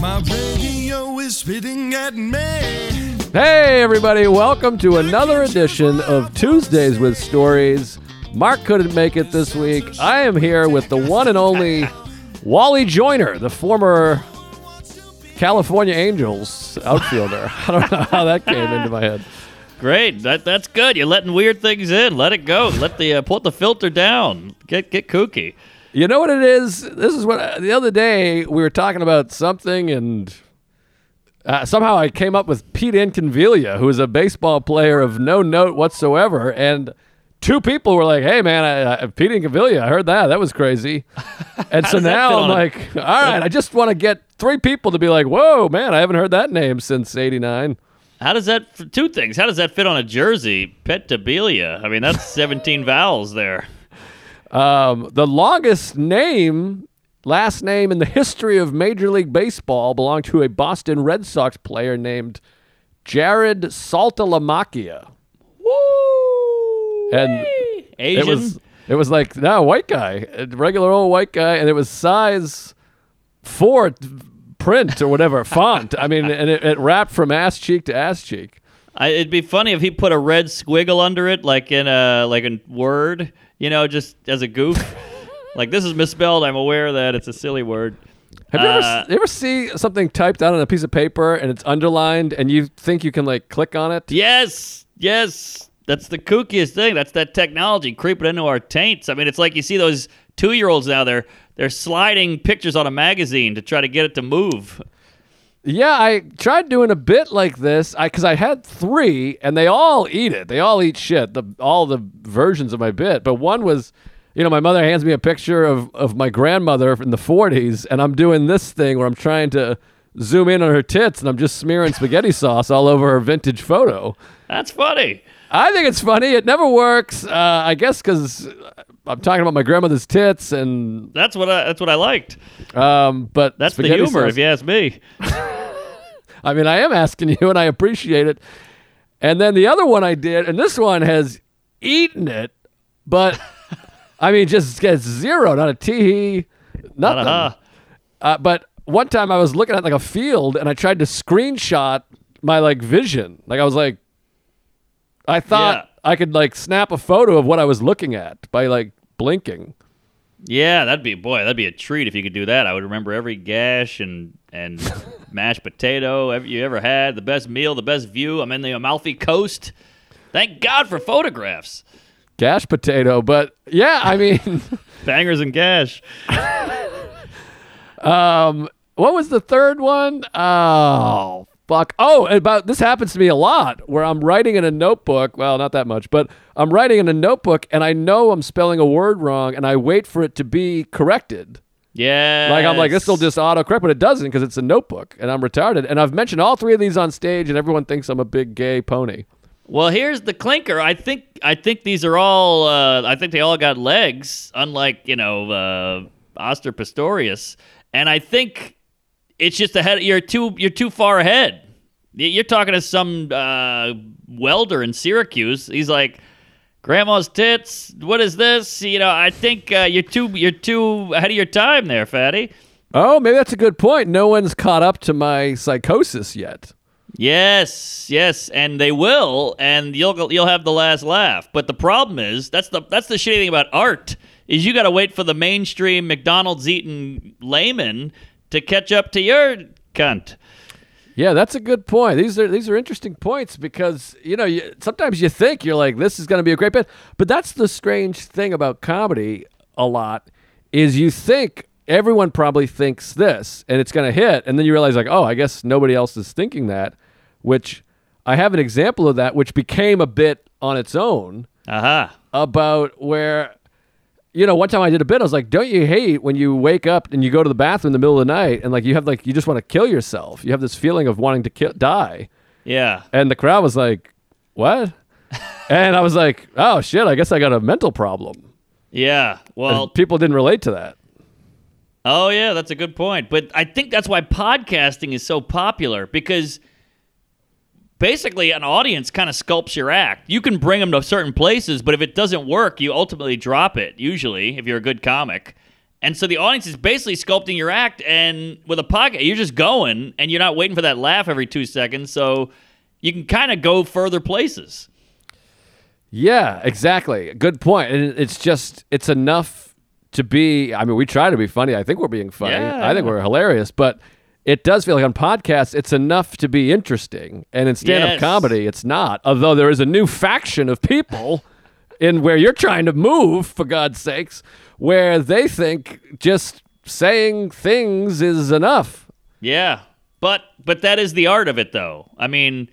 My radio is spitting at me. Hey, everybody, welcome to another edition of Tuesdays with Stories. Mark couldn't make it this week. I am here with the one and only Wally Joyner, the former California Angels outfielder. I don't know how that came into my head. Great. That that's good. You're letting weird things in. Let it go. Let the uh, put the filter down. Get get kooky. You know what it is? This is what the other day we were talking about something, and uh, somehow I came up with Pete Incaviglia, who is a baseball player of no note whatsoever, and two people were like, "Hey, man, I, I, Pete Incaviglia, I heard that. That was crazy." And so now I'm like, "All right, I just want to get three people to be like, whoa, man, I haven't heard that name since '89." How does that two things? How does that fit on a jersey? Petabilia. I mean, that's 17 vowels there. Um, the longest name, last name in the history of Major League Baseball belonged to a Boston Red Sox player named Jarrod Saltalamacchia. Woo! And Asian. It was it was like no white guy, regular old white guy, and it was size four print or whatever font. I mean, and it, it wrapped from ass cheek to ass cheek. I, it'd be funny if he put a red squiggle under it, like in a like in Word, you know, just as a goof. like this is misspelled. I'm aware that it's a silly word. Have you ever Uh, you ever see something typed out on a piece of paper and it's underlined and you think you can like click on it? Yes, yes. That's the kookiest thing. That's that technology creeping into our taints. I mean, it's like you see those two year olds now. They're they're sliding pictures on a magazine to try to get it to move. Yeah, I tried doing a bit like this because I, had three, and they all eat it. They all eat shit. The all the versions of my bit, but one was, you know, my mother hands me a picture of of my grandmother in the '40s, and I'm doing this thing where I'm trying to zoom in on her tits, and I'm just smearing spaghetti sauce all over her vintage photo. That's funny. I think it's funny. It never works. Uh, I guess because I'm talking about my grandmother's tits, and That's what I that's what I liked. um, but That's the humor, sauce- if you ask me. I mean, I am asking you, and I appreciate it. And then the other one I did, and this one has eaten it, but I mean, just gets zero, not a tee, nothing. Uh-huh. Uh, but one time I was looking at like a field, and I tried to screenshot my like vision. Like I was like, I thought Yeah. I could like snap a photo of what I was looking at by like blinking. Yeah, that'd be boy, that'd be a treat if you could do that. I would remember every gash and and mashed potato ever you ever had, the best meal, the best view. I'm in the Amalfi Coast. Thank God for photographs. Gash potato, but yeah, I mean. Bangers and gash. Um, what was the third one? Oh, fuck. Oh, about this happens to me a lot where I'm writing in a notebook. Well, not that much, but I'm writing in a notebook and I know I'm spelling a word wrong and I wait for it to be corrected. Yeah. Like I'm like this will just auto autocorrect, but it doesn't because it's a notebook and I'm retarded. And I've mentioned all three of these on stage and everyone thinks I'm a big gay pony. Well, here's the clinker. I think I think these are all. Uh, I think they all got legs, unlike you know uh, Oscar Pistorius. And I think it's just ahead. You're too you're too far ahead. You're talking to some uh, welder in Syracuse. He's like, "Grandma's tits. What is this?" You know. I think uh, you're too you're too ahead of your time there, fatty. Oh, maybe that's a good point. No one's caught up to my psychosis yet. Yes, yes, and they will, and you'll you'll have the last laugh. But the problem is that's the that's the shitty thing about art is you got to wait for the mainstream McDonald's eating layman to catch up to your cunt. Yeah, that's a good point. These are these are interesting points because you know you, sometimes you think you're like this is going to be a great bit, but that's the strange thing about comedy. A lot is you think everyone probably thinks this and it's going to hit, and then you realize like oh I guess nobody else is thinking that. Which I have an example of that, which became a bit on its own Uh-huh. about where you know, one time I did a bit. I was like, "Don't you hate when you wake up and you go to the bathroom in the middle of the night and like you have like you just want to kill yourself? You have this feeling of wanting to kill, die." Yeah. And the crowd was like, "What?" and I was like, "Oh shit! I guess I got a mental problem." Yeah. Well, And people didn't relate to that. Oh yeah, that's a good point. But I think that's why podcasting is so popular because basically an audience kind of sculpts your act. You can bring them to certain places, but if it doesn't work, you ultimately drop it. Usually, if you're a good comic. And so the audience is basically sculpting your act, and with a pocket, you're just going, and you're not waiting for that laugh every two seconds. So you can kind of go further places. Yeah, exactly. Good point. And it's just it's enough to be. I mean, we try to be funny. I think we're being funny. Yeah. I think we're hilarious, but. It does feel like on podcasts, it's enough to be interesting, and in stand-up Yes. comedy, it's not. Although there is a new faction of people in where you're trying to move, for God's sakes, where they think just saying things is enough. Yeah, but but that is the art of it, though. I mean,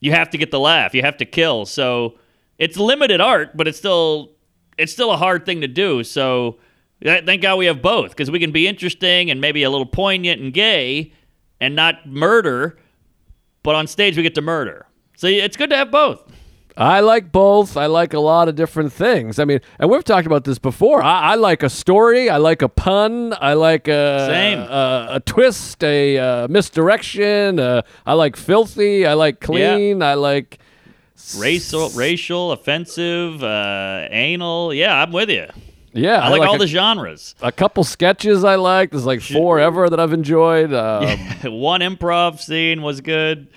you have to get the laugh, you have to kill. So it's limited art, but it's still it's still a hard thing to do. So thank God we have both because we can be interesting and maybe a little poignant and gay, and not murder. But on stage, we get to murder. So it's good to have both. I like both. I like a lot of different things. I mean, and we've talked about this before. I, I like a story. I like a pun. I like a Same. a, a twist, a uh, misdirection. Uh, I like filthy. I like clean. I like Racial, racial, offensive, uh, anal. Yeah, I'm with you. Yeah. I like, all a, the genres. a couple sketches I like. There's like four ever that I've enjoyed. Um, One improv scene was good.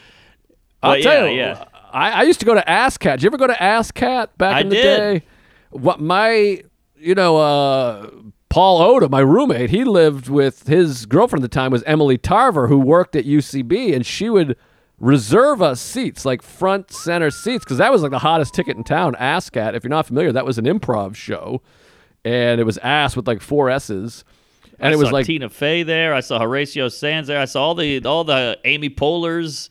I'll But tell yeah, you, yeah. I, I used to go to AssCat. Did you ever go to AssCat back I in the did. day? What my, you know, uh, Paul Oda, my roommate, he lived with his girlfriend at the time was Emily Tarver, who worked at UCB, and she would reserve us seats, like front center seats, because that was like the hottest ticket in town. AssCat, if you're not familiar, that was an improv show, and it was Ass with like four S's, and I it was saw like Tina Fey there. I saw Horatio Sanz there. I saw all the all the Amy Poehlers.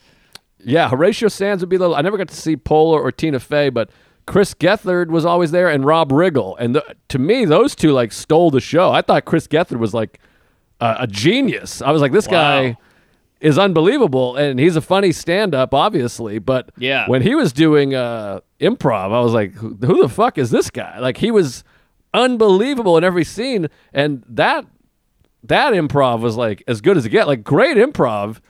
Yeah, Horatio Sanz would be the. I never got to see Poehler or Tina Fey, but Chris Gethard was always there, and Rob Riggle. And the, to me, those two like stole the show. I thought Chris Gethard was like a, a genius. I was like, this Wow. guy is unbelievable, and he's a funny stand-up, obviously. But Yeah. when he was doing uh, improv, I was like, who, who the fuck is this guy? Like he was unbelievable in every scene, and that that improv was like as good as it get. Like great improv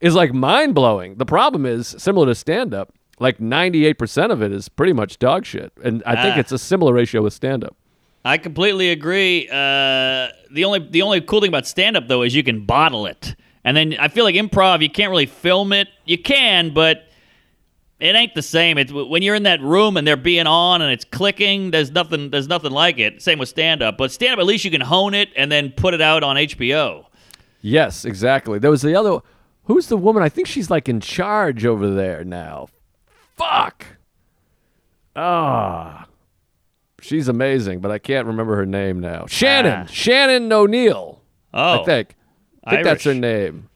is like mind blowing. The problem is similar to stand up. Like ninety eight percent of it is pretty much dog shit, and I think Ah. it's a similar ratio with stand up. I completely agree. Uh, the only the only cool thing about stand up though is you can bottle it, and then I feel like improv you can't really film it. You can, but it ain't the same. It's when you're in that room and they're being on and it's clicking. There's nothing. There's nothing like it. Same with stand up, but stand up at least you can hone it and then put it out on HBO. Yes, exactly. There was the other. Who's the woman? I think she's like in charge over there now. Fuck. Ah. She's amazing, but I can't remember her name now. Shannon. Ah. Shannon O'Neill. Oh, I think. I think that's her name.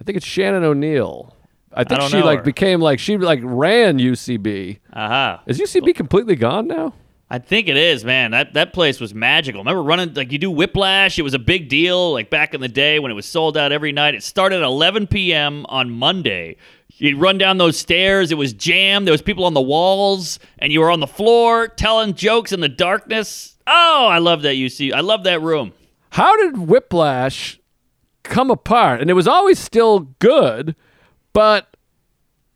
I think it's Shannon O'Neill. I think don't she like her. became like she like ran UCB. Uh-huh. Is UCB completely gone now? I think it is, man. That that place was magical. Remember running like you do Whiplash? It was a big deal, like back in the day when it was sold out every night. It started at 11 p.m. on Monday. You'd run down those stairs. It was jammed. There was people on the walls, and you were on the floor telling jokes in the darkness. Oh, I love that UC. I love that room. How did Whiplash come apart? And it was always still good, but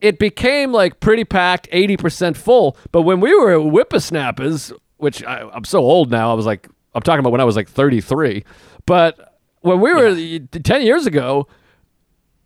it became like pretty packed, 80% full. But when we were at Whippersnappers, which I, I'm so old now, I was like, I'm talking about when I was like 33. But when we were 10 years ago,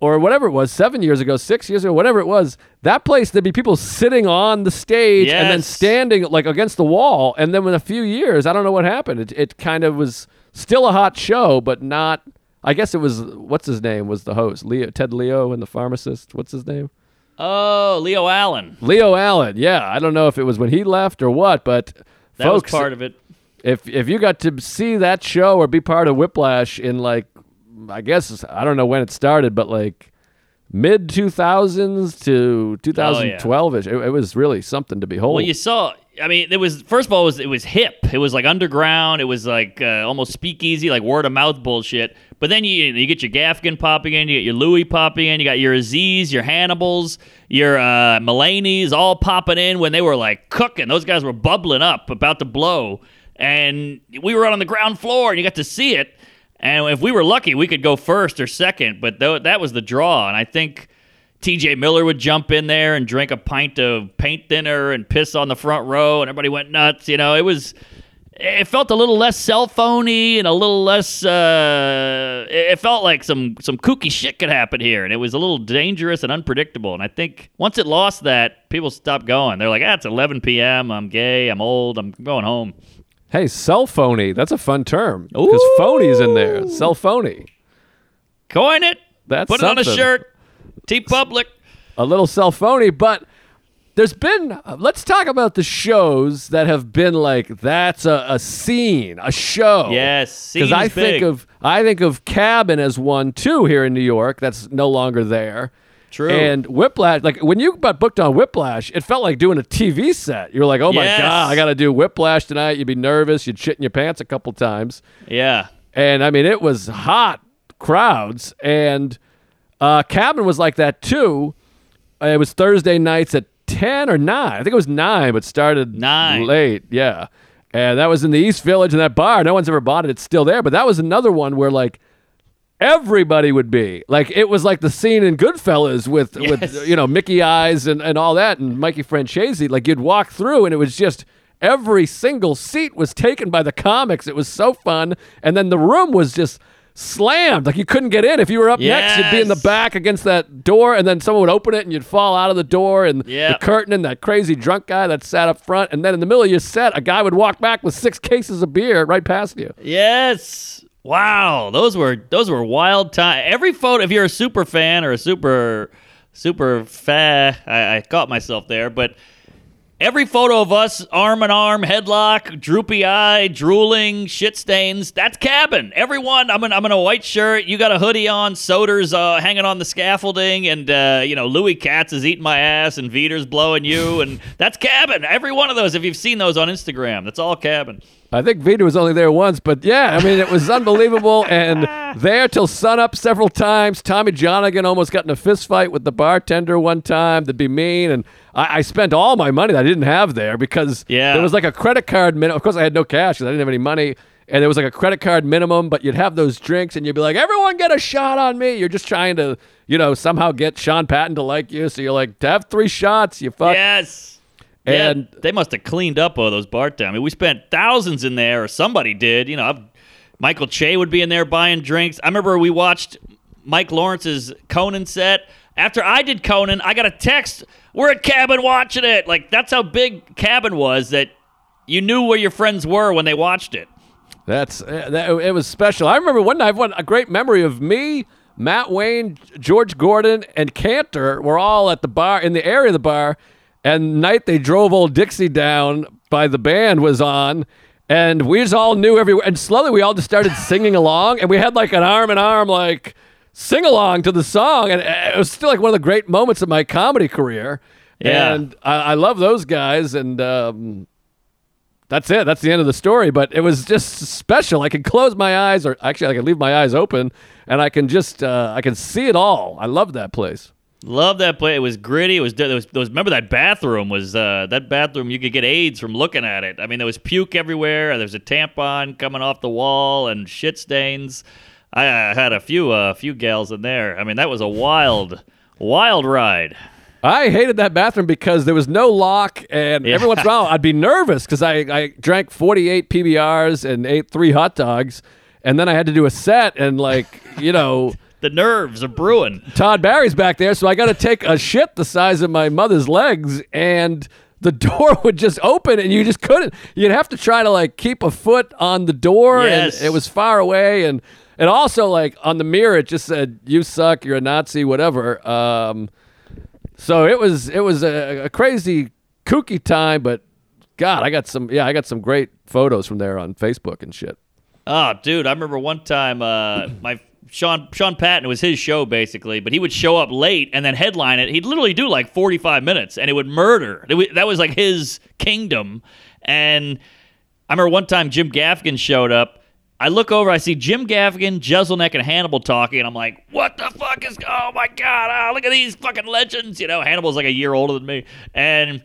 or whatever it was, seven years ago, six years ago, whatever it was, that place, there'd be people sitting on the stage and then standing like against the wall. And then in a few years, I don't know what happened. It, it kind of was still a hot show, but not. I guess it was what's his name was the host, Leo Ted Leo and the pharmacist. What's his name? Oh, Leo Allen. Leo Allen. Yeah, I don't know if it was when he left or what, but That folks, was part of it. if if you got to see that show or be part of Whiplash in like, I guess I don't know when it started, but like mid two thousands to two thousand twelve ish, it, it was really something to behold. Well, you saw. I mean, it was first of all, it was it was hip. It was like underground. It was like uh, almost speakeasy, like word of mouth bullshit. But then you you get your Gaffigan popping in, you get your Louis popping in, you got your Aziz, your Hannibals, your uh, Mulaney's all popping in when they were like cooking. Those guys were bubbling up, about to blow, and we were on the ground floor, and you got to see it. And if we were lucky, we could go first or second. But th- that was the draw, and I think. TJ Miller would jump in there and drink a pint of paint thinner and piss on the front row, and everybody went nuts. You know, it was. It felt a little less cell phony and a little less. Uh, it felt like some some kooky shit could happen here, and it was a little dangerous and unpredictable. And I think once it lost that, people stopped going. They're like, "Ah, it's 11 p.m. I'm gay. I'm old. I'm going home." Hey, cell phony. That's a fun term because phony's in there. Cell phony. Coin it. That's Put it on a shirt. T Public. a little cell phony, but there's been uh, let's talk about the shows that have been like that's a, a scene, a show. Yes, because I is think big. of I think of Cabin as one too here in New York. That's no longer there. True. And Whiplash, like when you got booked on Whiplash, it felt like doing a TV set. You were like, oh my Yes. god, I got to do Whiplash tonight. You'd be nervous. You'd shit in your pants a couple times. Yeah. And I mean, it was hot crowds. And uh, Cabin was like that too. It was Thursday nights at 10 or 9. I think it was 9, but started Nine. late. Yeah. And that was in the East Village in that bar. No one's ever bought it. It's still there. But that was another one where, like, everybody would be. Like, it was like the scene in Goodfellas with, Yes. with you know, Mickey Eyes and, and all that and Mikey Franzese. Like, you'd walk through and it was just every single seat was taken by the comics. It was so fun. And then the room was just slammed. Like, you couldn't get in. If you were up next, you'd be in the back against that door and then someone would open it and you'd fall out of the door and Yeah. the curtain and that crazy drunk guy that sat up front. And then in the middle of your set, a guy would walk back with six cases of beer right past you. Yes. Wow, those were those were wild time. Every photo, if you're a super fan or a super super fa, I, I caught myself there, but every photo of us arm in arm, headlock, droopy eye, drooling, shit stains. That's cabin. Everyone, I'm in I'm in a white shirt. You got a hoodie on. Soder's uh, hanging on the scaffolding, and uh, you know Louis Katz is eating my ass, and Veter's blowing you, and that's cabin. Every one of those. If you've seen those on Instagram, that's all cabin. I think Vita was only there once, but yeah, I mean, it was unbelievable. and there till sunup several times. Tommy Johnagin almost got in a fist fight with the bartender one time to be mean. And I, I spent all my money that I didn't have there because Yeah. there was like a credit card minimum. Of course, I had no cash because I didn't have any money. And there was like a credit card minimum, but you'd have those drinks and you'd be like, everyone get a shot on me. You're just trying to, you know, somehow get Sean Patton to like you. So you're like, to have three shots, you fuck. Yes. And- yeah, they must have cleaned up all those bartenders. I mean, we spent thousands in there, or somebody did. You know, I've, Michael Che would be in there buying drinks. I remember we watched Mike Lawrence's Conan set. After I did Conan, I got a text. We're at Cabin watching it. Like that's how big Cabin was that you knew where your friends were when they watched it. That's uh, that, it was special. I remember one night, I've one a great memory of me, Matt Wayne, George Gordon, and Cantor were all at the bar in the area of the bar, and night they drove old Dixie down by the band was on. And we just all knew everywhere. And slowly we all just started singing along. And we had like an arm in arm, like sing along to the song. And uh, it was still like one of the great moments of my comedy career. Yeah. And I, I love those guys. And um, that's it. That's the end of the story. But it was just special. I could close my eyes, or actually, I can leave my eyes open, and I can just uh, I can see it all. I love that place. Love that play. It was gritty. It was. There was, there was remember that bathroom was uh, that bathroom. You could get AIDS from looking at it. I mean, there was puke everywhere. There was a tampon coming off the wall and shit stains. I uh, had a few a few gals in there. I mean, that was a wild, wild ride. I hated that bathroom because there was no lock, and Yeah. every once in a while I'd be nervous because I, I drank 48 PBRs and ate three hot dogs, and then I had to do a set, and like you know. The nerves are brewing. Todd Barry's back there, so I got to take a shit the size of my mother's legs, and the door would just open, and you just couldn't. You'd have to try to like keep a foot on the door, Yes. and it was far away, and and also like on the mirror it just said "You suck, you're a Nazi," whatever. Um, so it was it was a, a crazy kooky time, but God, I got some yeah, I got some great photos from there on Facebook and shit. Oh, dude, I remember one time uh, my Sean Sean Patton. Was his show basically, but he would show up late and then headline it. He'd literally do like 45 minutes, and it would murder. It that was like his kingdom. And I remember one time Jim Gaffigan showed up. I look over, I see Jim Gaffigan, Jeselnik, and Hannibal talking, and I'm like, "What the fuck is? Oh my god! Ah, look at these fucking legends!" You know, Hannibal's like a year older than me, and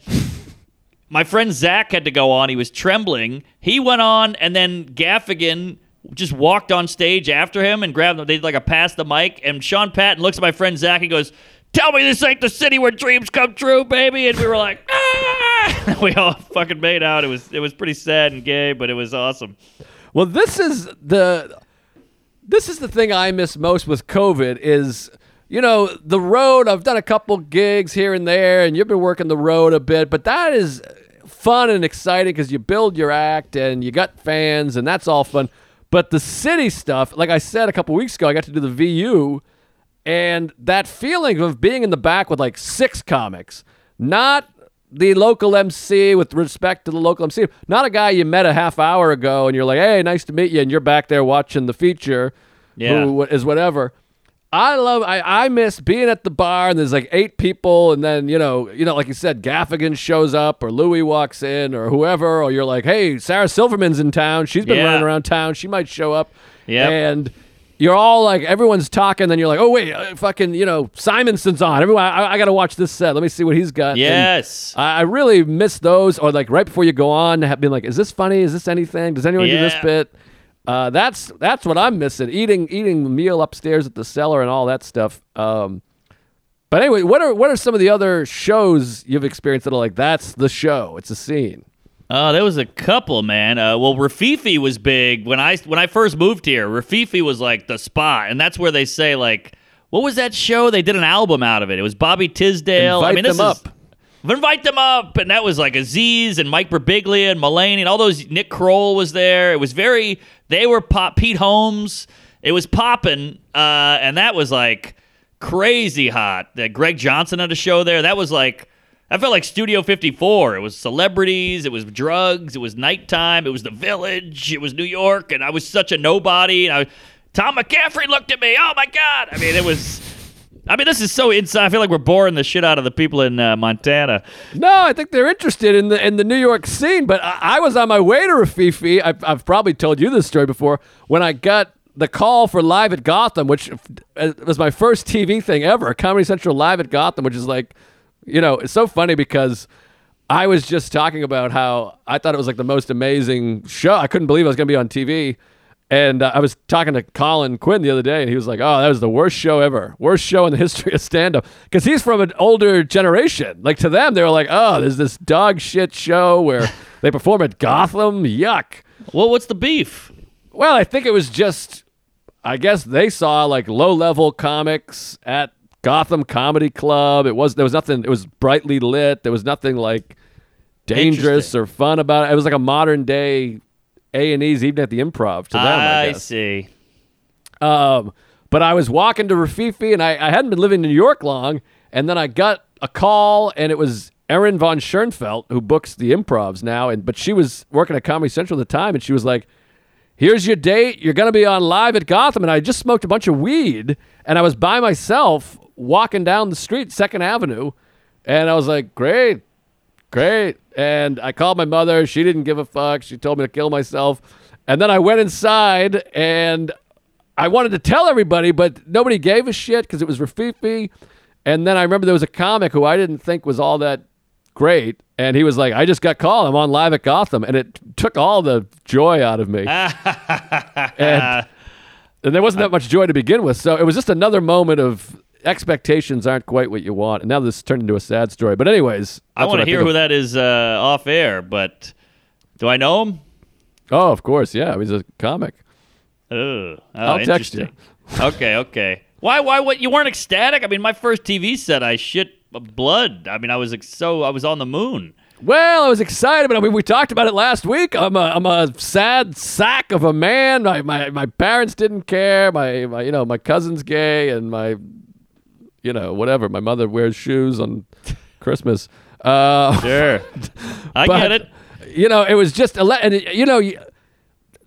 my friend Zach had to go on. He was trembling. He went on, and then Gaffigan just walked on stage after him and grabbed them. They like a pass the mic, and Sean Patton looks at my friend Zach and goes, "Tell me this ain't the city where dreams come true, baby." And we were like, "Ah!" we all fucking made out. It was it was pretty sad and gay, but it was awesome. Well, this is the this is the thing I miss most with COVID is you know the road. I've done a couple gigs here and there, and you've been working the road a bit, but that is fun and exciting because you build your act and you got fans, and that's all fun. But the city stuff, like I said a couple weeks ago, I got to do the VU, and that feeling of being in the back with like six comics, not the local MC with respect to the local MC, not a guy you met a half hour ago and you're like, hey, nice to meet you, and you're back there watching the feature, Yeah. who is whatever. I love, I, I miss being at the bar and there's like eight people, and then you know, you know, like you said, Gaffigan shows up or Louis walks in or whoever, or you're like, hey, Sarah Silverman's in town, she's been Yeah. running around town, she might show up, Yep. and you're all like, everyone's talking, then you're like, oh wait, uh, fucking, you know, Simonson's on. Everyone, I, I got to watch this set. Let me see what he's got. Yes. I, I really miss those, or like right before you go on, have been like, is this funny? Is this anything? Does anyone do this bit? Uh, that's that's what I'm missing. Eating eating the meal upstairs at the cellar and all that stuff. Um, but anyway, what are what are some of the other shows you've experienced that are like that's the show? It's a scene. Oh, there was a couple, man. Uh, well, Rififi was big when I when I first moved here. Rififi was like the spot, and that's where they say like, what was that show? They did an album out of it. It was Bobby Tisdale. I Invite mean, this them is- up. Invite them up, and that was like Aziz and Mike Birbiglia and Mulaney and all those. Nick Kroll was there. It was very. They were pop. Pete Holmes. It was popping, uh, and that was like crazy hot. That Greg Johnson had a show there. That was like. I felt like Studio 54. It was celebrities, it was drugs, it was nighttime, it was the village, it was New York, and I was such a nobody. And I, Tom McCaffrey looked at me. Oh my God. I mean, it was. I mean, this is so inside. I feel like we're boring the shit out of the people in uh, Montana. No, I think they're interested in the in the New York scene. But I, I was on my way to Rififi. I've, I've probably told you this story before. When I got the call for Live at Gotham, which uh, was my first TV thing ever, Comedy Central Live at Gotham, which is like, you know, it's so funny because I was just talking about how I thought it was like the most amazing show. I couldn't believe I was going to be on TV. And uh, I was talking to Colin Quinn the other day, and he was like, "Oh, that was the worst show ever, worst show in the history of stand-up." Because he's from an older generation. Like to them, they were like, "Oh, there's this dog shit show where they perform at Gotham. Yuck." Well, what's the beef? Well, I think it was just, I guess they saw like low-level comics at Gotham Comedy Club. It was there was nothing. It was brightly lit. There was nothing like dangerous or fun about it. It was like a modern day A and E's, Evening at the Improv. To them, I, I see. Um, but I was walking to Rififi, and I, I hadn't been living in New York long, and then I got a call, and it was Erin von Schoenfeld who books the Improvs now, and but she was working at Comedy Central at the time, and she was like, "Here's your date. You're gonna be on live at Gotham." And I just smoked a bunch of weed, and I was by myself walking down the street, Second Avenue, and I was like, "Great, great. And I called my mother. She didn't give a fuck. She told me to kill myself. And then I went inside and I wanted to tell everybody, but nobody gave a shit because it was Rififi. And then I remember there was a comic who I didn't think was all that great. And he was like, I just got called. I'm on live at Gotham. And it took all the joy out of me. and, and there wasn't that much joy to begin with. So it was just another moment of expectations aren't quite what you want. And now this turned into a sad story. But, anyways, I want to hear who of- that is uh, off air, but do I know him? Oh, of course, yeah. He's a comic. Ugh. Oh, I'll text you. interesting. okay, okay. Why? Why? What? You weren't ecstatic? I mean, my first TV set, I shit blood. I mean, I was ex- so I was on the moon. Well, I was excited, but I mean, we talked about it last week. I'm a, I'm a sad sack of a man. My, my, my parents didn't care. My, my, you know, my cousin's gay, and my, you know, whatever. My mother wears shoes on Christmas. Uh, Sure, I but, get it. You know, it was just, ele- and it, you know, you,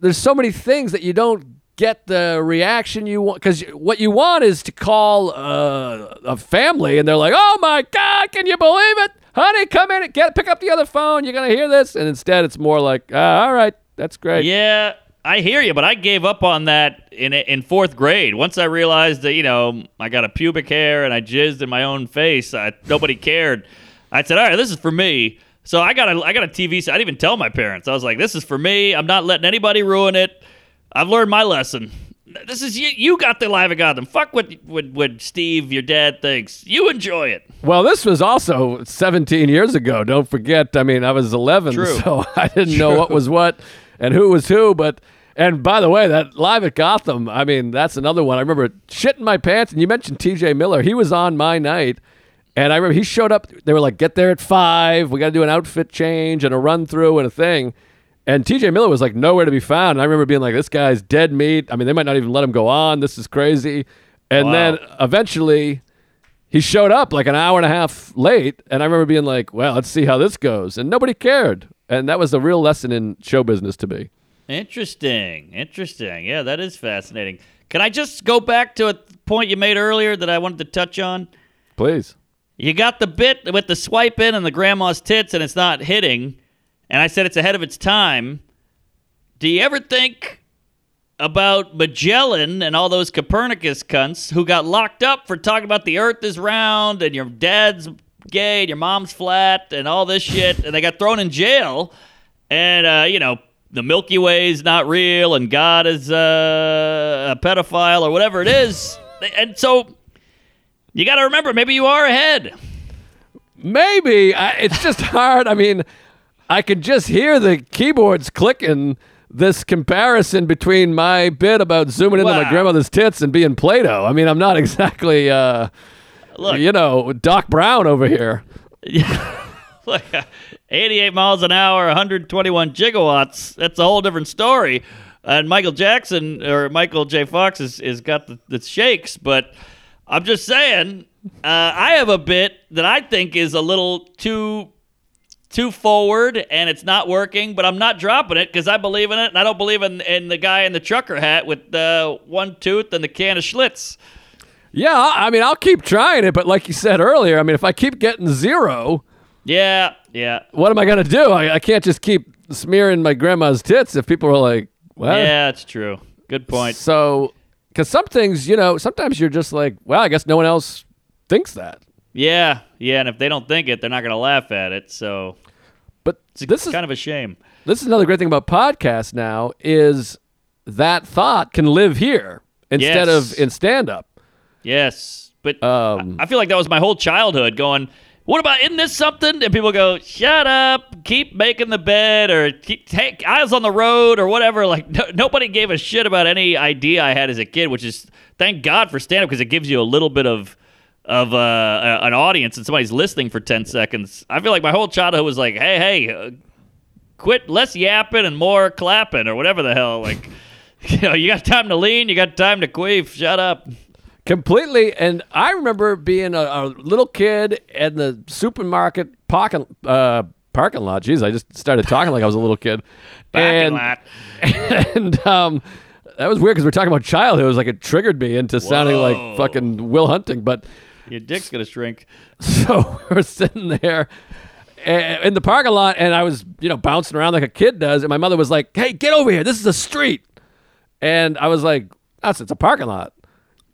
there's so many things that you don't get the reaction you want because what you want is to call uh, a family and they're like, "Oh my God, can you believe it, honey? Come in, and get pick up the other phone. You're gonna hear this." And instead, it's more like, ah, "All right, that's great." Yeah, I hear you, but I gave up on that in in fourth grade. Once I realized that you know I got a pubic hair and I jizzed in my own face, I, nobody cared. I said, "All right, this is for me." So I got a I got a TV set. I didn't even tell my parents. I was like, "This is for me. I'm not letting anybody ruin it. I've learned my lesson." This is you. You got the live at Gotham. Fuck what, what what Steve, your dad, thinks. You enjoy it. Well, this was also 17 years ago. Don't forget. I mean, I was 11, True. so I didn't know what was what and who was who. But and by the way, that live at Gotham. I mean, that's another one. I remember shitting my pants. And you mentioned T.J. Miller. He was on my night, and I remember he showed up. They were like, "Get there at five. We got to do an outfit change and a run through and a thing." And TJ Miller was like nowhere to be found. And I remember being like, this guy's dead meat. I mean, they might not even let him go on. This is crazy. And Wow. then eventually he showed up like an hour and a half late. And I remember being like, well, let's see how this goes. And nobody cared. And that was a real lesson in show business to me. Interesting. Interesting. Yeah, that is fascinating. Can I just go back to a point you made earlier that I wanted to touch on? Please. You got the bit with the swipe in and the grandma's tits and it's not hitting. And I said it's ahead of its time. Do you ever think about Magellan and all those Copernicus cunts who got locked up for talking about the earth is round and your dad's gay and your mom's flat and all this shit and they got thrown in jail and uh, you know the Milky Way is not real and God is uh, a pedophile or whatever it is. And so you got to remember maybe you are ahead. Maybe. I, it's just hard. I mean, I could just hear the keyboards clicking. This comparison between my bit about zooming into my grandmother's tits and being Play-Doh. I mean, I'm not exactly, uh, Look, you know, Doc Brown over here. Yeah. Look, 88 miles an hour, 121 gigawatts. That's a whole different story. And Michael Jackson or Michael J. Fox is, is got the, the shakes, but I'm just saying, uh, I have a bit that I think is a little too too forward and it's not working, but I'm not dropping it because I believe in it and I don't believe in, in the guy in the trucker hat with the one tooth and the can of Schlitz. Yeah, I mean, I'll keep trying it, but like you said earlier, I mean, if I keep getting zero, Yeah, yeah. what am I gonna do? I, I can't just keep smearing my grandma's tits if people are like, well, Yeah, it's true. Good point. So, because some things, you know, sometimes you're just like, "Well, I guess no one else thinks that." Yeah, yeah, and if they don't think it, they're not going to laugh at it. So But it's this is kind of a shame. this is another great thing about podcasts now is that thought can live here instead Yes. of in stand up. Yes, but Um, I I feel like that was my whole childhood. Going, what about isn't this something? And people go, shut up, keep making the bed, or keep take eyes on the road, or whatever. Like no, nobody gave a shit about any idea I had as a kid, which is thank God for stand up because it gives you a little bit of of uh, a- an audience and somebody's listening for ten seconds. I feel like my whole childhood was like, hey, hey. Uh, quit less yapping and more clapping or whatever the hell like you know you got time to lean you got time to queef shut up Completely. And I remember being a, a little kid in the supermarket parking, uh, parking lot. Jeez, I just started talking like I was a little kid. Parking and, lot. and um, that was weird because we're talking about childhood. It was like it triggered me into sounding Whoa. like fucking Will Hunting. But your dick's gonna shrink so we're sitting there in the parking lot, and I was, you know, bouncing around like a kid does. And my mother was like, "Hey, get over here! This is a street." And I was like, "That's it's a parking lot."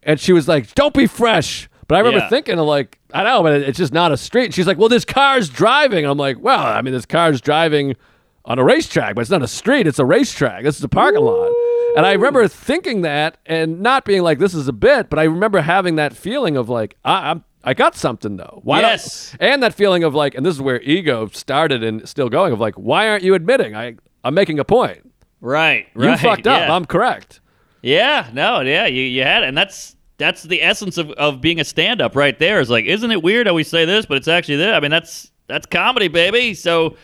And she was like, "Don't be fresh." But I remember Yeah. thinking, of like, I know, but it- it's just not a street. And she's like, "Well, this cars driving." And I'm like, "Well, I mean, this cars driving on a racetrack, but it's not a street. It's a racetrack. This is a parking lot." And I remember thinking that and not being like, "This is a bit," but I remember having that feeling of like, I, I'm. I got something though. Why Yes. and that feeling of like, and this is where ego started and still going of like, why aren't you admitting I I'm making a point? right You right fucked up. yeah. I'm correct. Yeah no yeah you, you had it and that's that's the essence of, of being a stand-up right there is like isn't it weird how we say this but it's actually this i mean that's that's comedy baby so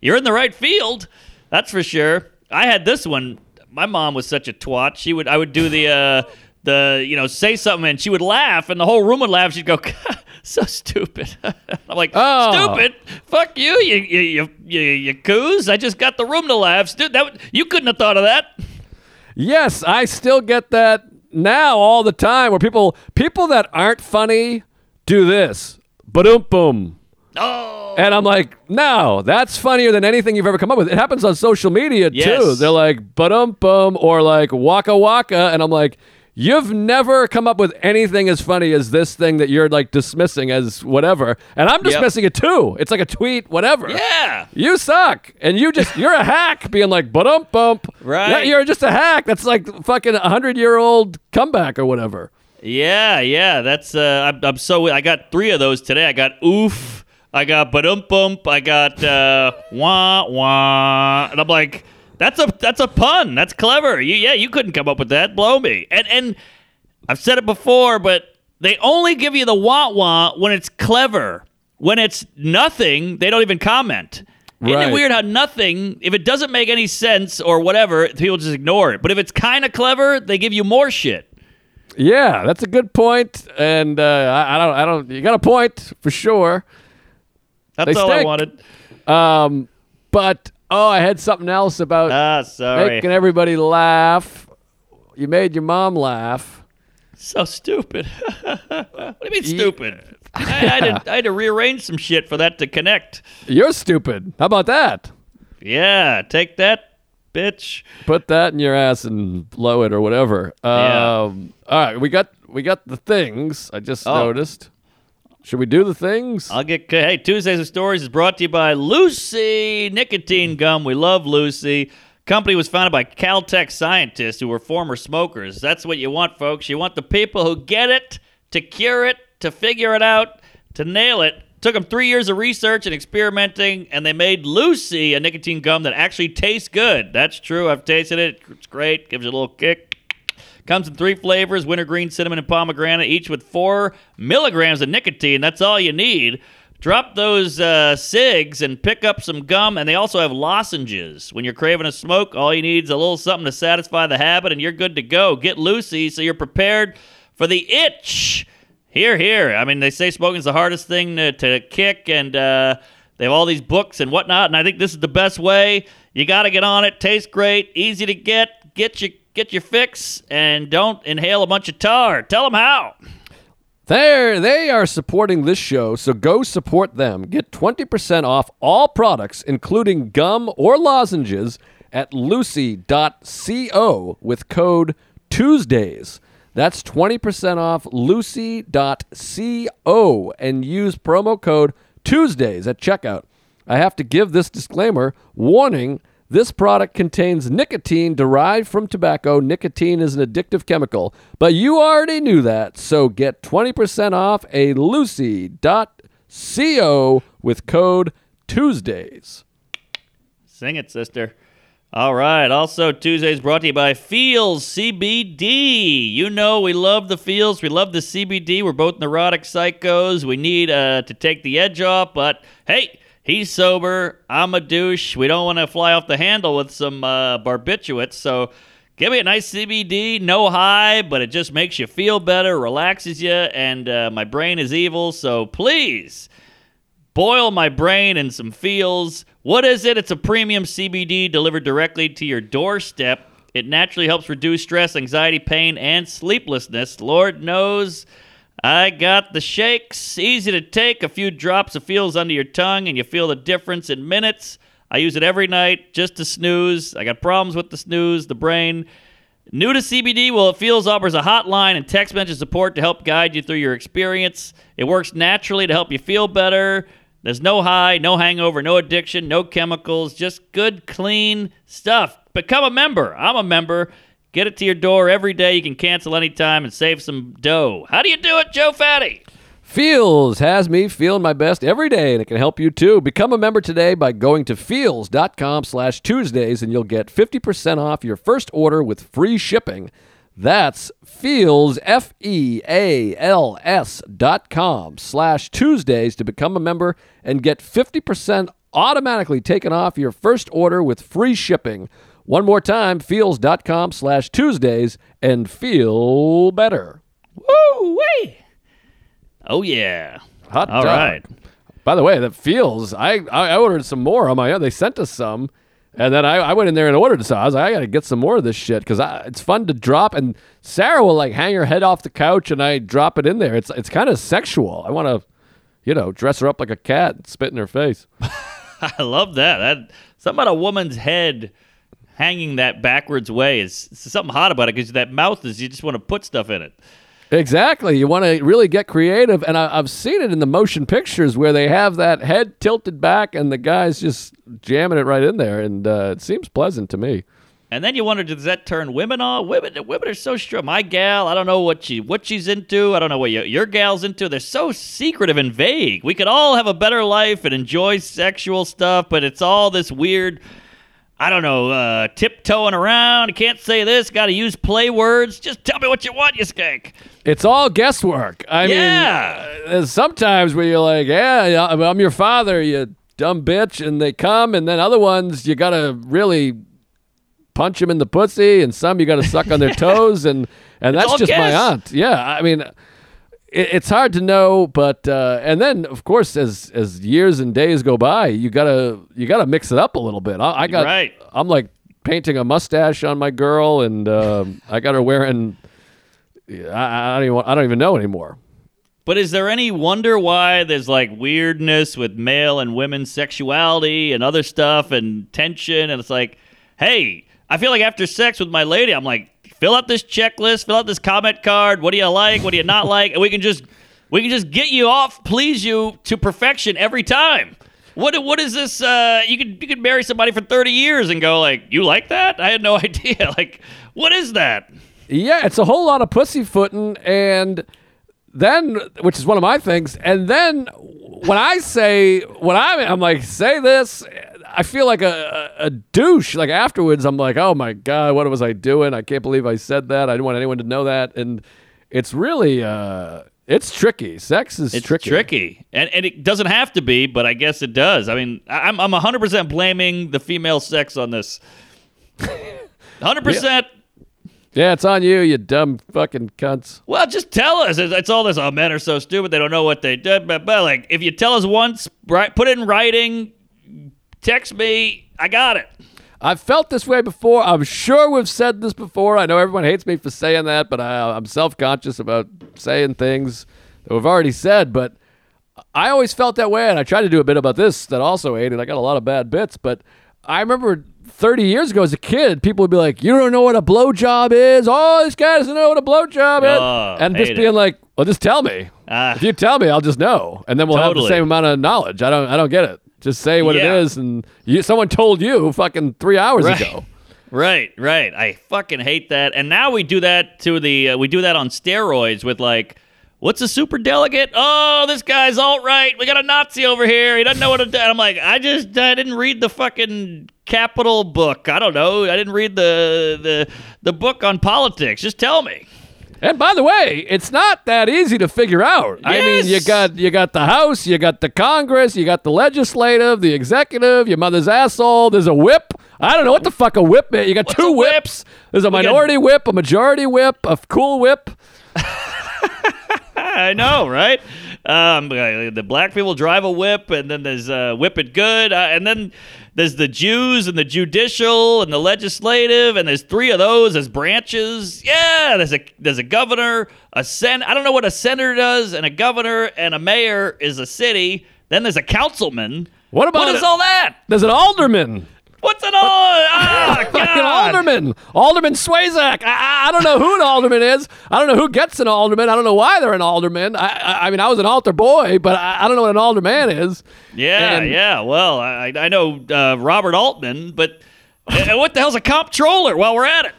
you're in the right field that's for sure. I had this one my mom was such a twat she would i would do the uh the you know say something and she would laugh and the whole room would laugh she'd go so stupid. I'm like Oh. stupid? Fuck you you you you you, you coos. I just got the room to laugh. Stu- that you couldn't have thought of that Yes, I still get that now all the time where people people that aren't funny do this. Ba-dum boom. Oh, And I'm like, no, that's funnier than anything you've ever come up with. It happens on social media too. They're like, ba-dum bum, or like waka waka. And I'm like, you've never come up with anything as funny as this thing that you're like dismissing as whatever. And I'm dismissing it too. It's like a tweet, whatever. yeah. You suck. And you just, you're a hack being like, ba-dum bump. Right. Yeah, You're just a hack. That's like fucking a hundred year old comeback or whatever. Yeah, yeah, that's. Uh, I'm, I'm so. I got three of those today. I got oof. I got badum bump. I got uh, wah wah. And I'm like, that's a that's a pun. That's clever. You, yeah, you couldn't come up with that. Blow me. And and I've said it before, but they only give you the wah wah when it's clever. When it's nothing, they don't even comment. Isn't it weird how nothing, if it doesn't make any sense or whatever, people just ignore it. But if it's kind of clever, they give you more shit. Yeah, that's a good point. And uh, I, I don't, I don't, you got a point for sure. That's They all I wanted. Um, but oh, I had something else about Ah, sorry. making everybody laugh. You made your mom laugh. So stupid. what do you mean stupid? I, I, had to, I had to rearrange some shit for that to connect. You're stupid. How about that? Yeah, take that, bitch. Put that in your ass and blow it or whatever. Yeah. Um, all right, we got we got the things. I just Oh. noticed. Should we do the things? I'll get. Hey, Tuesdays with Stories is brought to you by Lucy Nicotine mm. Gum. We love Lucy. Company was founded by Caltech scientists who were former smokers. That's what you want, folks. You want the people who get it, to cure it, to figure it out, to nail it. Took them three years of research and experimenting, and they made Lucy a nicotine gum that actually tastes good. That's true. I've tasted it. It's great. Gives you a little kick. Comes in three flavors wintergreen, cinnamon, and pomegranate, each with four milligrams of nicotine. That's all you need. Drop those uh, cigs and pick up some gum, and they also have lozenges. When you're craving a smoke, all you need is a little something to satisfy the habit, and you're good to go. Get Lucy so you're prepared for the itch. Here, here. I mean, they say smoking's the hardest thing to, to kick, and uh, they have all these books and whatnot, and I think this is the best way. You got to get on it. Tastes great, easy to get. Get your get your fix, and don't inhale a bunch of tar. Tell them how. There, they are supporting this show, so go support them. Get 20% off all products, including gum or lozenges, at lucy.co with code Tuesdays. That's 20% off lucy.co and use promo code Tuesdays at checkout. I have to give this disclaimer warning this product contains nicotine derived from tobacco. Nicotine is an addictive chemical, but you already knew that. So get 20% off a lucy.co with code Tuesdays. Sing it, sister. All right. Also, Tuesdays brought to you by Feals CBD. You know we love the Feals. We love the CBD. We're both neurotic psychos. We need uh, to take the edge off, but hey, he's sober. I'm a douche. We don't want to fly off the handle with some uh, barbiturates. So give me a nice CBD. No high, but it just makes you feel better, relaxes you, and uh, my brain is evil. So please boil my brain in some Feals. What is it? It's a premium CBD delivered directly to your doorstep. It naturally helps reduce stress, anxiety, pain, and sleeplessness. Lord knows I got the shakes. Easy to take. A few drops of Feals under your tongue, and you feel the difference in minutes. I use it every night just to snooze. I got problems with the snooze, the brain. New to CBD, well, it Feals offers a hotline and text message support to help guide you through your experience. It works naturally to help you feel better. There's no high, no hangover, no addiction, no chemicals, just good, clean stuff. Become a member. I'm a member. Get it to your door every day. You can cancel anytime and save some dough. How do you do it, Joe Fatty? Feals has me feeling my best every day, and it can help you too. Become a member today by going to feals.com slash Tuesdays, and you'll get 50% off your first order with free shipping. That's Feals, F E A L S dot com slash Tuesdays to become a member and get 50% automatically taken off your first order with free shipping. One more time, feals.com slash Tuesdays and feel better. Woo wee! Oh yeah. Hot All dog. right. By the way, that Feals. I, I ordered some more on my own. They sent us some. And then I, I went in there and ordered some. I was like, I got to get some more of this shit because it's fun to drop. And Sarah will like hang her head off the couch and I drop it in there. It's it's kind of sexual. I want to, you know, dress her up like a cat and spit in her face. I love that. That something about a woman's head hanging that backwards way is something hot about it because that mouth is you just want to put stuff in it. Exactly. You want to really get creative. And I, I've seen it in the motion pictures where they have that head tilted back and the guy's just jamming it right in there. And uh, it seems pleasant to me. And then you wonder, does that turn women on? Women, women are so strong. My gal, I don't know what she what she's into. I don't know what your, your gal's into. They're so secretive and vague. We could all have a better life and enjoy sexual stuff, but it's all this weird. I don't know, uh, tiptoeing around. Can't say this. Got to use play words. Just tell me what you want, you skank. It's all guesswork. I Yeah. mean, uh, sometimes where you're like, yeah, I'm your father, you dumb bitch, and they come, and then other ones you gotta really punch them in the pussy, and some you gotta suck on their toes, and and that's just my aunt. Yeah, I mean. It, it's hard to know, but uh, and then of course, as as years and days go by, you gotta you gotta mix it up a little bit. I, I got Right. I'm like painting a mustache on my girl, and um, I got her wearing. I, I don't even I don't even know anymore. But is there any wonder why there's like weirdness with male and women's sexuality and other stuff and tension? And it's like, hey, I feel like after sex with my lady, I'm like, fill out this checklist, fill out this comment card. What do you like? What do you not like? And we can just we can just get you off, please you to perfection every time. What what is this? Uh, you could you could marry somebody for 30 years and go like, you like that? I had no idea. Like, what is that? Yeah, it's a whole lot of pussyfooting, and then which is one of my things. And then when I say when I'm I'm like say this, I feel like a, a, douche. Like afterwards, I'm like, oh my god, what was I doing? I can't believe I said that. I didn't want anyone to know that, and it's really uh, it's tricky. Sex is It's tricky. tricky. And, and it doesn't have to be, but I guess it does. I mean, I'm, I'm 100% blaming the female sex on this. 100%. Yeah, it's on you, you dumb fucking cunts. Well, just tell us. It's, it's all this, oh, men are so stupid. They don't know what they did. But, but like, if you tell us once, right, put it in writing, text me, I got it. I've felt this way before. I'm sure we've said this before. I know everyone hates me for saying that, but I, I'm self conscious about saying things that we've already said. But I always felt that way, and I tried to do a bit about this that also ate, and I got a lot of bad bits. But I remember 30 years ago as a kid, people would be like, "You don't know what a blowjob is? Oh, this guy doesn't know what a blowjob is," Oh, and just being it. like, "Well, just tell me. Ah. if you tell me, I'll just know, and then we'll have the same amount of knowledge." I don't, I don't get it. Just say what Yeah. it is, and you, someone told you fucking three hours Right. ago. Right, right. I fucking hate that. And now we do that to the uh, we do that on steroids with like what's a super delegate? Oh, this guy's alt right. We got a Nazi over here. He doesn't know what to do. I'm like, I just I didn't read the fucking capital book. I don't know. I didn't read the the the book on politics. Just tell me. And by the way, it's not that easy to figure out. I mean, you got you got the House, you got the Congress, you got the legislative, the executive, your mother's asshole. There's a whip. I don't know what the fuck a whip is. You got What's two whip? whips. There's a We got- minority whip, a majority whip, a cool whip. I know, right? Um, the black people drive a whip, and then there's uh, whip it good, uh, and then there's the Jews and the judicial and the legislative, and there's three of those as branches. Yeah, there's a there's a governor, a sen. I don't know what a senator does, and a governor and a mayor is a city. Then there's a councilman. What about what is it- all that? There's an alderman. What's an all? Ah, Fucking God. alderman. Alderman Swayzak. I, I, I don't know who an alderman is. I don't know who gets an alderman. I don't know why they're an alderman. I, I, I mean, I was an altar boy, but I, I don't know what an alderman is. Yeah, And- yeah. Well, I, I know uh, Robert Altman, but uh, what the hell's a comptroller? While we're at it.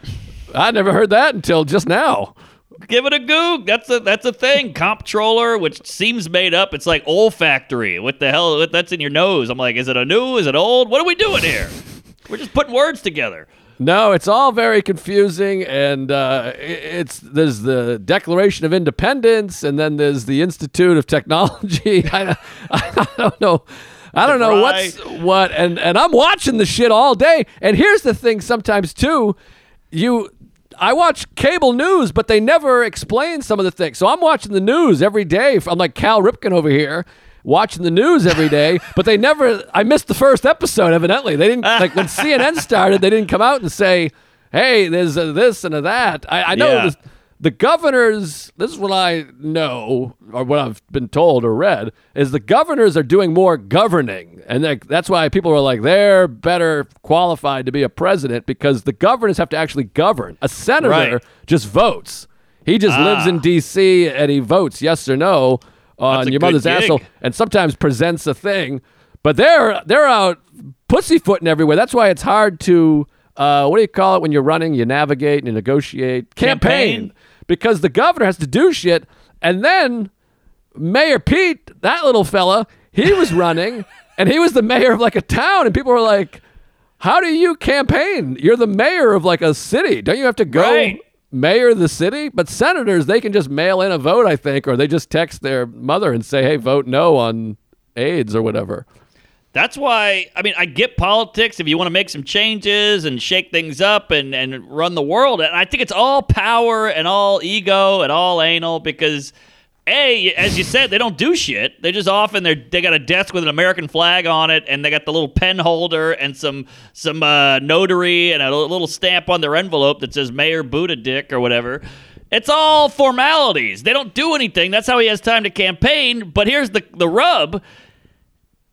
I never heard that until just now. Give it a goog. That's a that's a thing. Comptroller, which seems made up. It's like olfactory. What the hell? That's in your nose. I'm like, is it a new? Is it old? What are we doing here? We're just putting words together. No, it's all very confusing, and uh, it's there's the Declaration of Independence, and then there's the Institute of Technology. I, I don't know. I don't know what's what, and and I'm watching the shit all day. And here's the thing: sometimes too, you. I watch cable news, but they never explain some of the things. So I'm watching the news every day. I'm like Cal Ripken over here. Watching the news every day, but they never. I missed the first episode. Evidently, they didn't like when CNN started. They didn't come out and say, "Hey, there's a this and a that." I, I know Yeah. this, the governors. This is what I know, or what I've been told or read, is the governors are doing more governing, and like, that's why people are like they're better qualified to be a president because the governors have to actually govern. A senator Right. just votes. He just lives in ah. D.C. and he votes yes or no on your mother's gig. asshole, and sometimes presents a thing. But they're they're out pussyfooting everywhere. That's why it's hard to uh, what do you call it when you're running? You navigate and you negotiate campaign, Campaign. because the governor has to do shit, and then Mayor Pete, that little fella, he was running, and he was the mayor of like a town, and people were like, "How do you campaign? You're the mayor of like a city. Don't you have to go Right. Mayor of the city?" But senators, they can just mail in a vote, I think, or they just text their mother and say, "Hey, vote no on AIDS or whatever." That's why I mean I get politics if you want to make some changes and shake things up and and run the world. And I think it's all power and all ego and all anal because a as you said they don't do shit. They just often they they got a desk with an American flag on it and they got the little pen holder and some some uh, notary and a little stamp on their envelope that says Mayor Buddha Dick or whatever. It's all formalities. They don't do anything. That's how he has time to campaign. But here's the the rub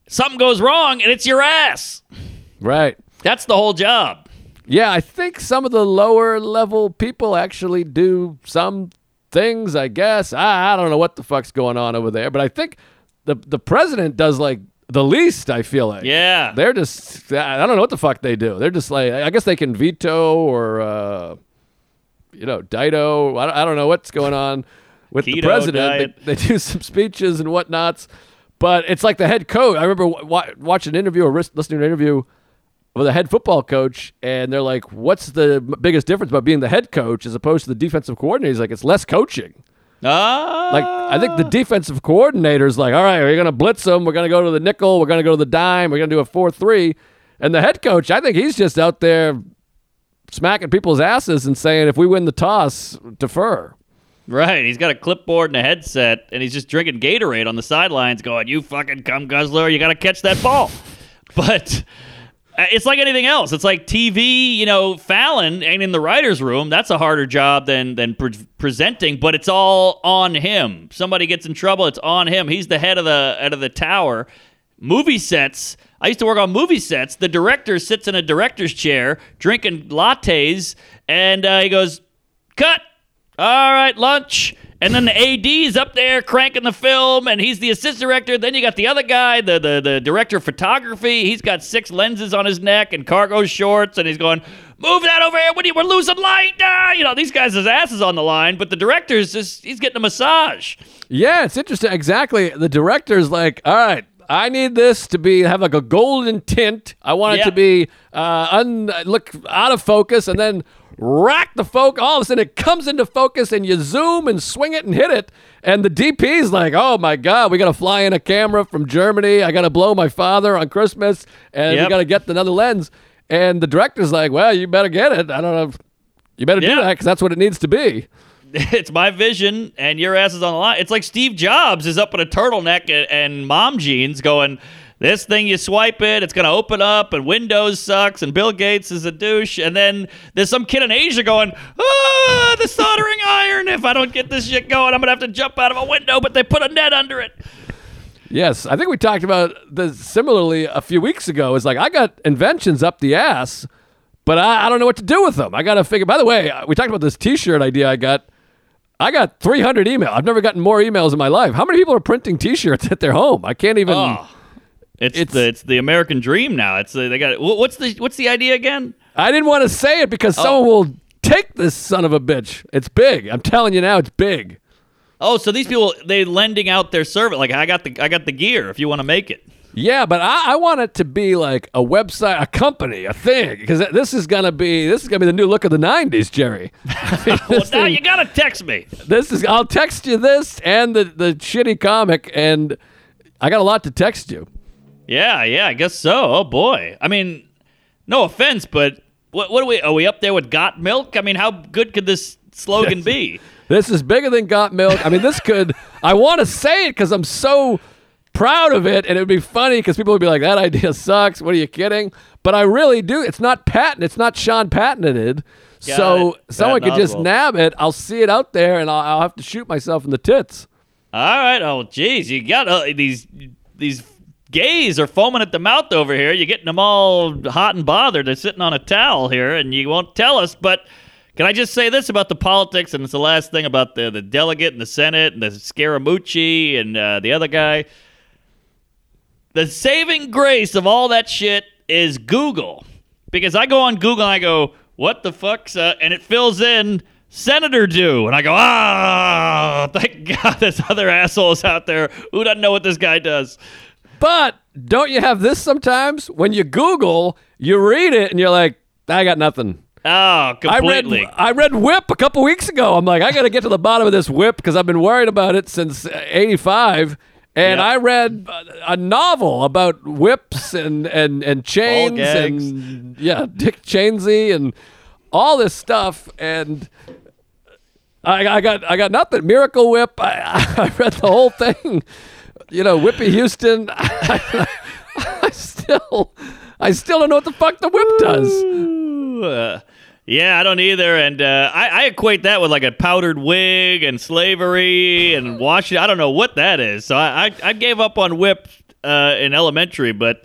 something goes wrong and it's your ass. Right. That's the whole job. Yeah, I think some of the lower level people actually do some things, I guess. I, I don't know what the fuck's going on over there, but I think the the president does like the least, I feel like. Yeah. They're just I don't know what the fuck they do. They're just like I guess they can veto or uh you know, Dido. I don't, I don't know what's going on with the president. They, they do some speeches and whatnots, but it's like the head coach. I remember wa- wa- watching an interview or listening to an interview with a head football coach, and they're like, "What's the biggest difference about being the head coach as opposed to the defensive coordinator?" He's like, "It's less coaching." Ah. Like, I think the defensive coordinator's like, "All right, we're gonna blitz them. We're gonna go to the nickel. We're gonna go to the dime. We're gonna do a four-three," and the head coach, I think he's just out there smacking people's asses and saying, "If we win the toss, defer." right. He's got a clipboard and a headset and he's just drinking Gatorade on the sidelines going, You fucking cum guzzler, you got to catch that ball. but. Uh, It's like anything else. It's like TV. You know, Fallon ain't in the writers' room. That's a harder job than than pre- presenting. But it's all on him. Somebody gets in trouble, it's on him. He's the head of the head of the tower. movie sets. I used to work on movie sets. The director sits in a director's chair drinking lattes, and uh, he goes, "Cut! All right, lunch." And then the AD's up there cranking the film, and he's the assistant director. Then you got the other guy, the, the the director of photography. He's got six lenses on his neck and cargo shorts, and he's going, "Move that over here! What are you, we're losing light!" Ah! You know, these guys' his ass is on the line, but the director's just he's getting a massage. Yeah, it's interesting. Exactly. The director's like, all right, I need this to be have like a golden tint. I want it Yeah. to be uh, un, look out of focus, and then rack the focus. All of a sudden, it comes into focus, and you zoom and swing it and hit it. And the DP's like, oh my god, we got to fly in a camera from Germany. I got to blow my father on Christmas, and we got to get another lens. And the director's like, well, you better get it. I don't know. If, you better do Yeah. that because that's what it needs to be. it's my vision and your ass is on the line. It's like Steve Jobs is up in a turtleneck and, and mom jeans going, this thing you swipe it, it's gonna open up, and Windows sucks, and Bill Gates is a douche, and then there's some kid in Asia going, ah, the soldering iron. If I don't get this shit going, I'm gonna have to jump out of a window, but they put a net under it. Yes, I think we talked about this similarly a few weeks ago. It's like I got inventions up the ass, but I, I don't know what to do with them. I got to figure. By the way, we talked about this T-shirt idea I got. I got 300 emails. I've never gotten more emails in my life. How many people are printing T-shirts at their home? I can't even. Oh. It's, It's- the it's the American dream now. It's uh, they got what's the what's the idea again? I didn't want to say it because someone will take this son of a bitch. It's big. I'm telling you now, it's big. Oh, so these people they lending out their service. Like I got the I got the gear if you want to make it. Yeah, but I, I want it to be like a website, a company, a thing, because this is gonna be this is gonna be the new look of the '90s, Jerry. I mean, Well, now thing- you gotta text me. this is I'll text you this and the the shitty comic and I got a lot to text you. Yeah, yeah, I guess so. Oh boy. I mean, no offense, but what what are we are we up there with got milk? I mean, how good could this slogan be? This is bigger than got milk. I mean, this could I want to say it cuz I'm so proud of it, and it would be funny because people would be like, "That idea sucks. What are you kidding?" But I really do. It's not patent. It's not Sean patented. Got so it. someone could just nab it. I'll see it out there, and I'll, I'll have to shoot myself in the tits. All right. Oh, geez, you got uh, these these gays are foaming at the mouth over here. You're getting them all hot and bothered. They're sitting on a towel here, and you won't tell us. But can I just say this about the politics? And it's the last thing about the the delegate and the Senate and the Scaramucci and uh, the other guy. The saving grace of all that shit is Google, because I go on Google and I go, "What the fuck's?" Uh, and it fills in. Senator do. And I go, ah, thank God there's other assholes out there who doesn't know what this guy does. But don't you have this sometimes? When you Google, you read it, and you're like, "I got nothing." Oh, I completely. read I read Whip a couple weeks ago. I'm like, I got to get to the bottom of this Whip because I've been worried about it since uh, '85. And Yeah. I read a- a novel about whips and and and chains and yeah, Dick Chainsy and all this stuff. And I, I got I got nothing. Miracle Whip. I, I read the whole thing. You know, Whippy Houston. I, still I still don't know what the fuck the whip does. Uh, yeah, I don't either. And uh, I, I equate that with like a powdered wig and slavery and washing. I don't know what that is. So I, I, I gave up on whip uh, in elementary, but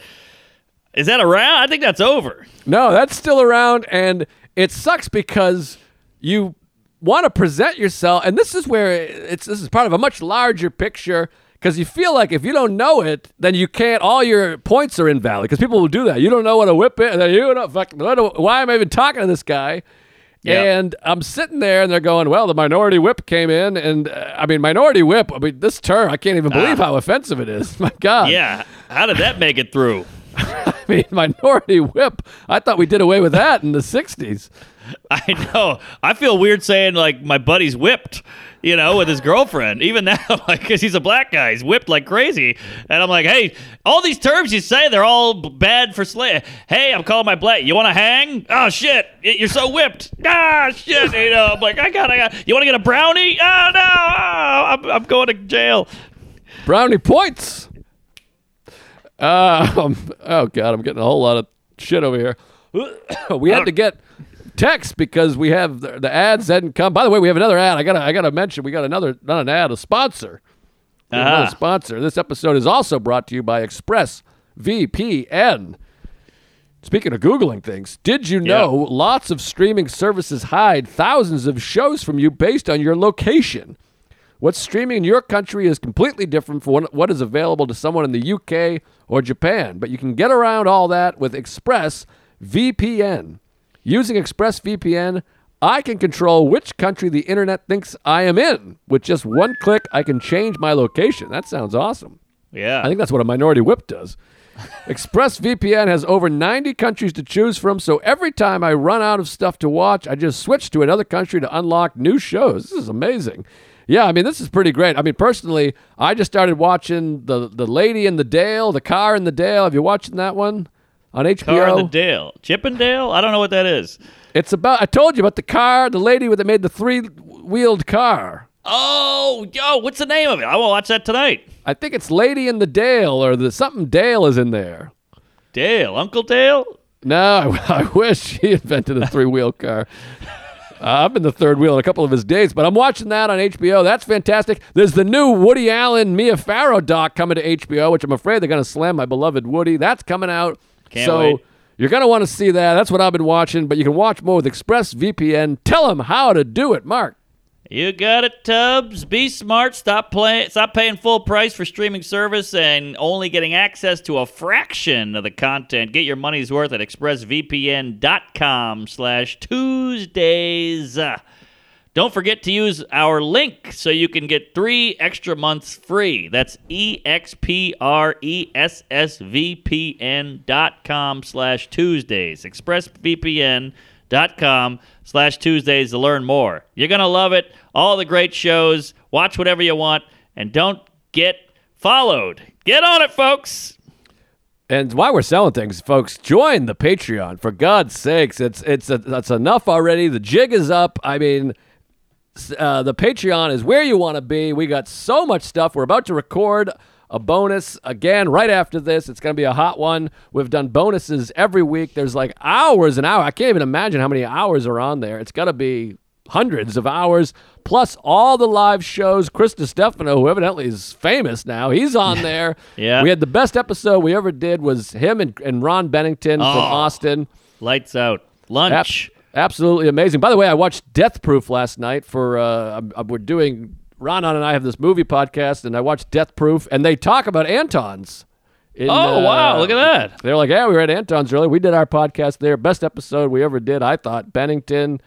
is that around? I think that's over. No, that's still around, and it sucks because you want to present yourself, and this is where it's this is part of a much larger picture. Because you feel like if you don't know it, then you can't. All your points are invalid. Because people will do that. You don't know what a whip is. and then You don't. Fuck, why am I even talking to this guy? Yeah. And I'm sitting there, and they're going, "Well, the minority whip came in, and uh, I mean, minority whip. I mean, this term, I can't even believe how offensive it is. My God. Yeah. How did that make it through? I mean, minority whip. I thought we did away with that in the '60s. I know. I feel weird saying like my buddy's whipped, you know, with his girlfriend. Even now, like, because he's a black guy, he's whipped like crazy. And I'm like, hey, all these terms you say, they're all bad for slave. Hey, I'm calling my black. You want to hang? Oh shit, you're so whipped. Ah shit, you know. I'm like, I got, I got. You want to get a brownie? Oh no, oh, I'm, I'm going to jail. Brownie points. Um, oh god, I'm getting a whole lot of shit over here. we had to get text because we have the, the ads hadn't come. By the way, we have another ad. I gotta I gotta mention we got another not an ad, a sponsor. Have Another Ah. sponsor. This episode is also brought to you by Express VPN. Speaking of Googling things, did you know lots of streaming services hide thousands of shows from you based on your location? What's streaming in your country is completely different from what- what is available to someone in the UK or Japan, but you can get around all that with Express VPN. Using Express VPN, I can control which country the internet thinks I am in. With just one click, I can change my location. That sounds awesome. Yeah. I think that's what a minority whip does. ExpressVPN has over 90 countries to choose from, so every time I run out of stuff to watch, I just switch to another country to unlock new shows. This is amazing. Yeah, I mean, this is pretty great. I mean, personally, I just started watching the the Lady in the Dale, the Car in the Dale. Have you watching that one on HBO? Car in the Dale. Chippendale? I don't know what that is. it's about. I told you about the car, the lady that made the three wheeled car. Oh, yo, what's the name of it? I will watch that tonight. I think it's Lady in the Dale, or the something Dale is in there. Dale, Uncle Dale? No, I, I wish he invented a three wheel car. Uh, I've been the third wheel in a couple of his dates, but I'm watching that on HBO. That's fantastic. There's the new Woody Allen Mia Farrow doc coming to HBO, which I'm afraid they're going to slam my beloved Woody. That's coming out. Can't so wait. you're going to want to see that. That's what I've been watching, but you can watch more with ExpressVPN. Tell them how to do it, Mark. You got it, Tubbs. Be smart. Stop playing. Stop paying full price for streaming service and only getting access to a fraction of the content. Get your money's worth at expressvpn.com/slash Tuesdays. Don't forget to use our link so you can get three extra months free. That's E-X-P-R-E-S-S-V-P-N dot com slash Tuesdays. ExpressVPN dot com slash Tuesdays to learn more. You're going to love it. All the great shows. Watch whatever you want. And don't get followed. Get on it, folks. And while we're selling things, folks, join the Patreon for God's sakes. It's it's that's enough already. The jig is up. I mean, uh, the Patreon is where you want to be. We got so much stuff. We're about to record a bonus again right after this. It's going to be a hot one. We've done bonuses every week. There's like hours and hours. I can't even imagine how many hours are on there. It's got to be hundreds of hours plus all the live shows. Chris Stefano, who evidently is famous now, he's on there. Yeah. We had the best episode we ever did was him and, and Ron Bennington from Oh. Austin. Lights out. Lunch. Absolutely amazing. By the way, I watched Death Proof last night for uh, we're doing Ron and I have this movie podcast, and I watched Death Proof, and they talk about Antone's. in, oh, wow. uh, Look at that. They're like, yeah, we were at Antone's earlier. We did our podcast there. Best episode we ever did, I thought. Bennington,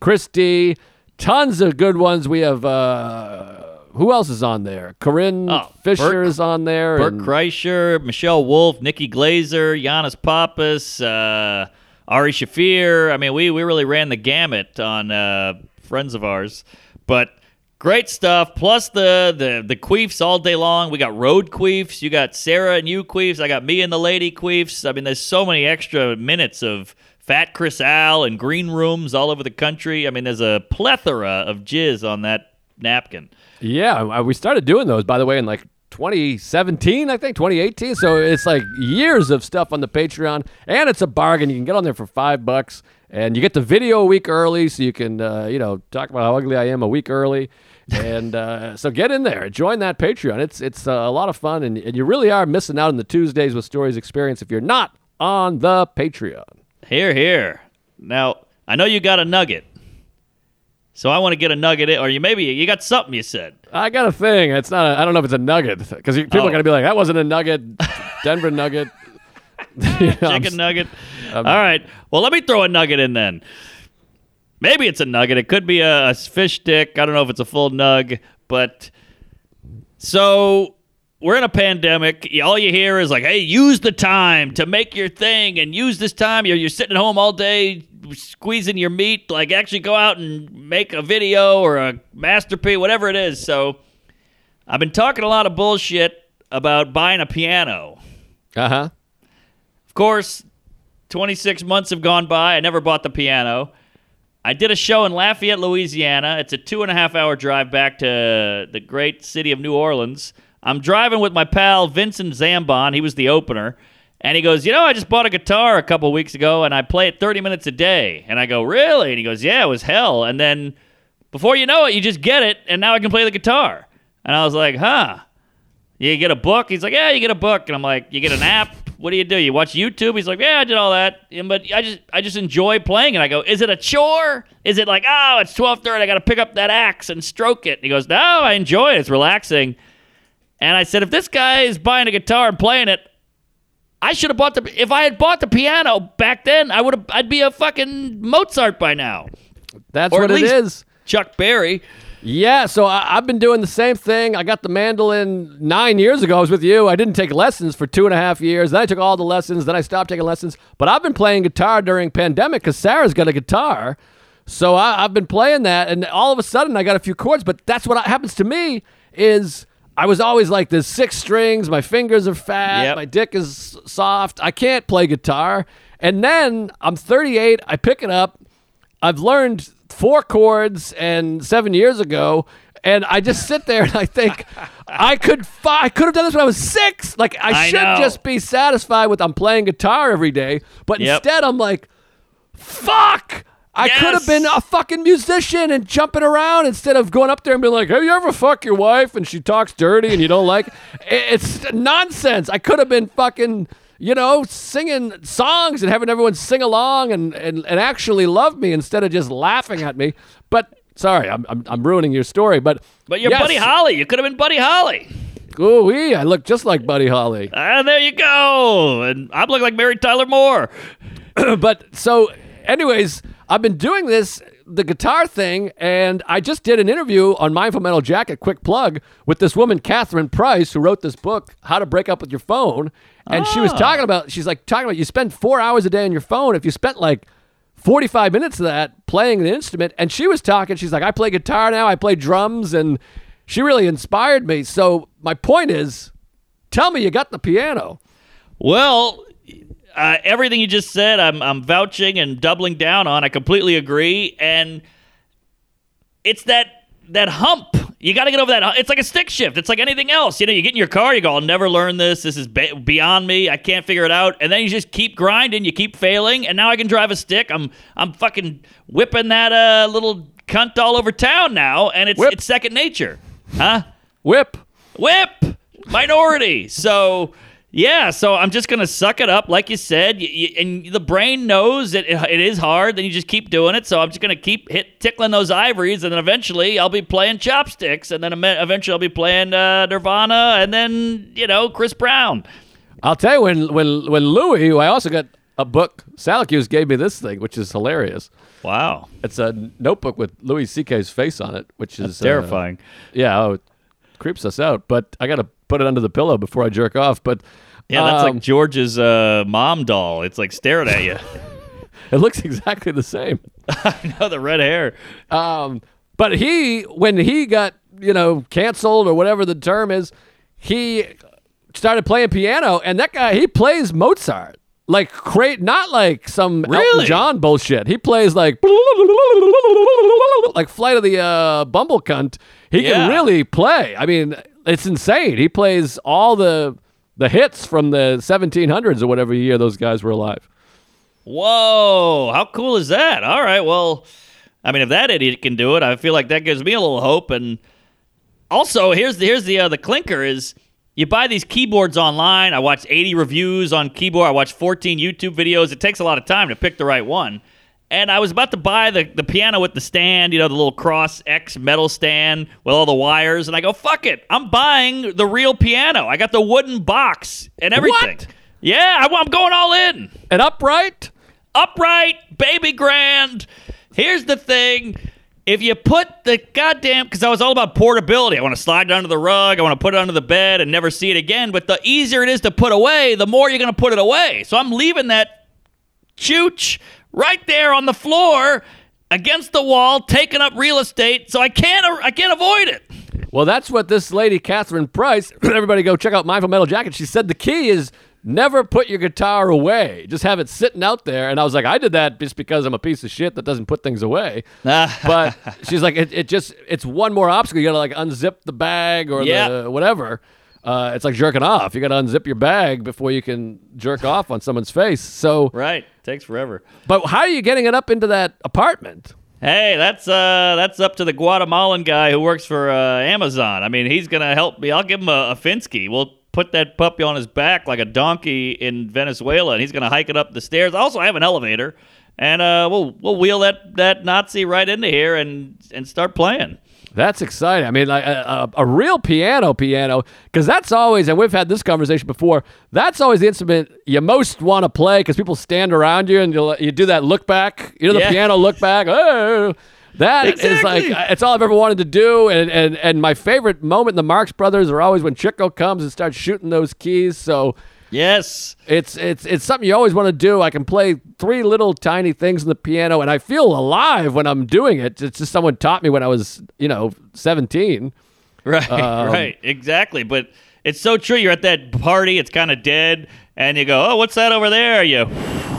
Christie, tons of good ones. We have uh, who else is on there? Corinne Oh, Fisher Bert- is on there. Bert and- Kreischer, Michelle Wolf, Nikki Glazer, Yannis Pappas, uh, Ari Shaffir. I mean, we, we really ran the gamut on uh, friends of ours. But great stuff. Plus the, the, the queefs all day long. We got road queefs. You got Sarah and you queefs. I got me and the lady queefs. I mean, there's so many extra minutes of Fat Chris Al and green rooms all over the country. I mean, there's a plethora of jizz on that napkin. Yeah, we started doing those, by the way, in like 2017, I think, 2018. So it's like years of stuff on the Patreon, and it's a bargain. You can get on there for five bucks, and you get the video a week early, so you can, uh, you know, talk about how ugly I am a week early. and uh, so get in there, join that Patreon. It's it's uh, a lot of fun, and, and you really are missing out on the Tuesdays with Stories experience if you're not on the Patreon. Here, here. Now, I know you got a nugget. So I want to get a nugget in, or you maybe you got something you said. I got a thing. It's not. A, I don't know if it's a nugget because people Oh. are gonna be like, "That wasn't a nugget." Denver nugget. You know, I'm Chicken nugget. All right. Well, let me throw a nugget in then. Maybe it's a nugget. It could be a, a fish stick. I don't know if it's a full nug, but so we're in a pandemic. All you hear is like, "Hey, use the time to make your thing, and use this time. You're you're sitting at home all day squeezing your meat. Like, actually go out and make a video or a masterpiece, whatever it is." So, I've been talking a lot of bullshit about buying a piano. Uh huh. Of course, 26 months have gone by. I never bought the piano. I did a show in Lafayette, Louisiana. It's a two and a half hour drive back to the great city of New Orleans. I'm driving with my pal Vincent Zambon. He was the opener. And he goes, You know, I just bought a guitar a couple weeks ago and I play it 30 minutes a day. And I go, Really? And he goes, Yeah, it was hell. And then before you know it, you just get it and now I can play the guitar. And I was like, Huh. You get a book? He's like, yeah, you get a book. And I'm like, you get an app? What do you do? You watch YouTube? He's like, yeah, I did all that. And- But I just I just enjoy playing it. I go, is it a chore? Is it like, oh, it's 12:30, I got to pick up that axe and stroke it? And he goes, no, I enjoy it. It's relaxing. And I said, if this guy is buying a guitar and playing it, I should have bought the. If I had bought the piano back then, I would have. I'd be a fucking Mozart by now. That's Or what at least- is. Chuck Berry. Yeah, so I, I've been doing the same thing. I got the mandolin nine years ago. I was with you. I didn't take lessons for two and a half years. Then I took all the lessons. Then I stopped taking lessons. But I've been playing guitar during pandemic because Sarah's got a guitar. So I, I've been playing that, and all of a sudden I got a few chords. But that's what happens to me is I was always like, "There's six strings. My fingers are fat. Yep. My dick is soft. I can't play guitar." And then I'm 38. I pick it up. I've learned four chords and seven years ago, and I just sit there and I think I could fi- I could have done this when I was six. Like I, I should know. just be satisfied with I'm playing guitar every day, but Yep. instead I'm like, fuck. I could have been a fucking musician and jumping around instead of going up there and being like, "Have you ever fucked your wife and she talks dirty and you don't like?" it?" It's nonsense. I could have been fucking, you know, singing songs and having everyone sing along and and, and actually love me instead of just laughing at me. But sorry, I'm I'm, I'm ruining your story. But But you're yes. Buddy Holly. You could have been Buddy Holly. Ooh, wee, I look just like Buddy Holly. Ah, there you go. And I'm looking like Mary Tyler Moore. but so anyways i've been doing this the guitar thing and i just did an interview on mindful metal jacket quick plug with this woman catherine price who wrote this book how to break up with your phone. And she was Ah. talking about she's like talking about you spend four hours a day on your phone. If you spent like 45 minutes of that playing the instrument and she was talking she's like i play guitar now i play drums and she really inspired me. So my point is tell me you got the piano. Well, uh, everything you just said, I'm, I'm vouching and doubling down on. I completely agree. And it's that that hump You got to get over that. It's like a stick shift. It's like anything else. You know, you get in your car, you go, I'll never learn this. This is ba- beyond me. I can't figure it out. And then you just keep grinding. You keep failing. And now I can drive a stick. I'm I'm fucking whipping that uh, little cunt all over town now, and it's Whip. it's second nature, huh? Whip. Whip minority. So yeah, so I'm just gonna suck it up, like you said, y y and the brain knows that it, it is hard. Then you just keep doing it. So I'm just gonna keep hit tickling those ivories, and then eventually I'll be playing chopsticks, and then eventually I'll be playing uh, Nirvana, and then you know Chris Brown. I'll tell you when when when Louis, who I also got a book. Salacuse gave me this thing, which is hilarious. Wow, It's a notebook with Louis C.K.'s face on it, which is uh, terrifying. yeah, oh, it creeps us out. But I got to put it under the pillow before I jerk off. But yeah, that's um, like George's uh, mom doll. It's like staring at you. it looks exactly the same. I know the red hair. Um, but he, when he got, you know, canceled or whatever the term is, he started playing piano, and that guy, he plays Mozart. Like, great, not like some Elton John bullshit. He plays like, like Flight of the uh, Bumble Cunt. He Yeah. can really play. I mean, it's insane. He plays all the the hits from the 1700s or whatever year those guys were alive. Whoa, how cool is that? All right, well, I mean, if that idiot can do it, I feel like that gives me a little hope. And also, here's the here's the uh, the clinker is you buy these keyboards online. I watched 80 reviews on keyboard. I watched 14 YouTube videos. It takes a lot of time to pick the right one. And I was about to buy the, the piano with the stand, you know, the little cross X metal stand with all the wires. And I go, fuck it. I'm buying the real piano. I got the wooden box and everything. What? Yeah, I, I'm going all in And upright, upright, baby grand. Here's the thing. If you put the goddamn, because I was all about portability. I want to slide it under the rug. I want to put it under the bed and never see it again. But the easier it is to put away, the more you're going to put it away. So I'm leaving that chooch right there on the floor against the wall, taking up real estate. So I can't, I can't avoid it. Well, that's what this lady, Catherine Price, everybody go check out Mindful Metal Jacket. She said the key is never put your guitar away. Just have it sitting out there. And I was like, I did that just because I'm a piece of shit that doesn't put things away. but she's like, it, it just, it's one more obstacle. You got to like unzip the bag or Yeah. the whatever. Uh, it's like jerking off. You got to unzip your bag before you can jerk off on someone's face. So, Right. Takes forever. but how are you getting it up into that apartment? Hey, that's uh, that's up to the Guatemalan guy who works for uh, Amazon. I mean, he's gonna help me. I'll give him a, a Finsky. We'll put that puppy on his back like a donkey in Venezuela, and he's gonna hike it up the stairs. Also, I have an elevator, and uh, we'll we'll wheel that that Nazi right into here and and start playing. That's exciting. I mean, like a, a, a real piano, piano, because that's always, and we've had this conversation before. That's always the instrument you most want to play because people stand around you and you you do that look back. You know, the Yeah. piano look back. Oh, that is Exactly. like it's all I've ever wanted to do. And and and my favorite moment in the Marx Brothers are always when Chico comes and starts shooting those keys. So. Yes. It's it's it's something you always want to do. I can play three little tiny things on the piano, and I feel alive when I'm doing it. It's just someone taught me when I was, you know, 17. Right, Um, right, exactly. But it's so true. You're at that party, it's kind of dead, and you go, "Oh, what's that over there?" You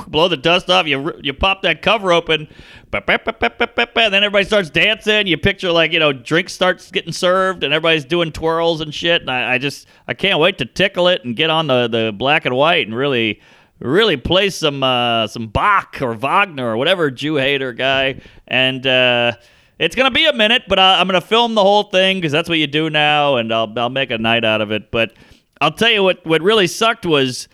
blow the dust off. You you pop that cover open, and then everybody starts dancing. You picture like you know, drinks starts getting served, and everybody's doing twirls and shit. And I, I just I can't wait to tickle it and get on the the black and white and really. Really play some uh, some Bach or Wagner or whatever Jew hater guy, and uh, it's gonna be a minute, but I, I'm gonna film the whole thing because that's what you do now, and I'll I'll make a night out of it. But I'll tell you what what really sucked was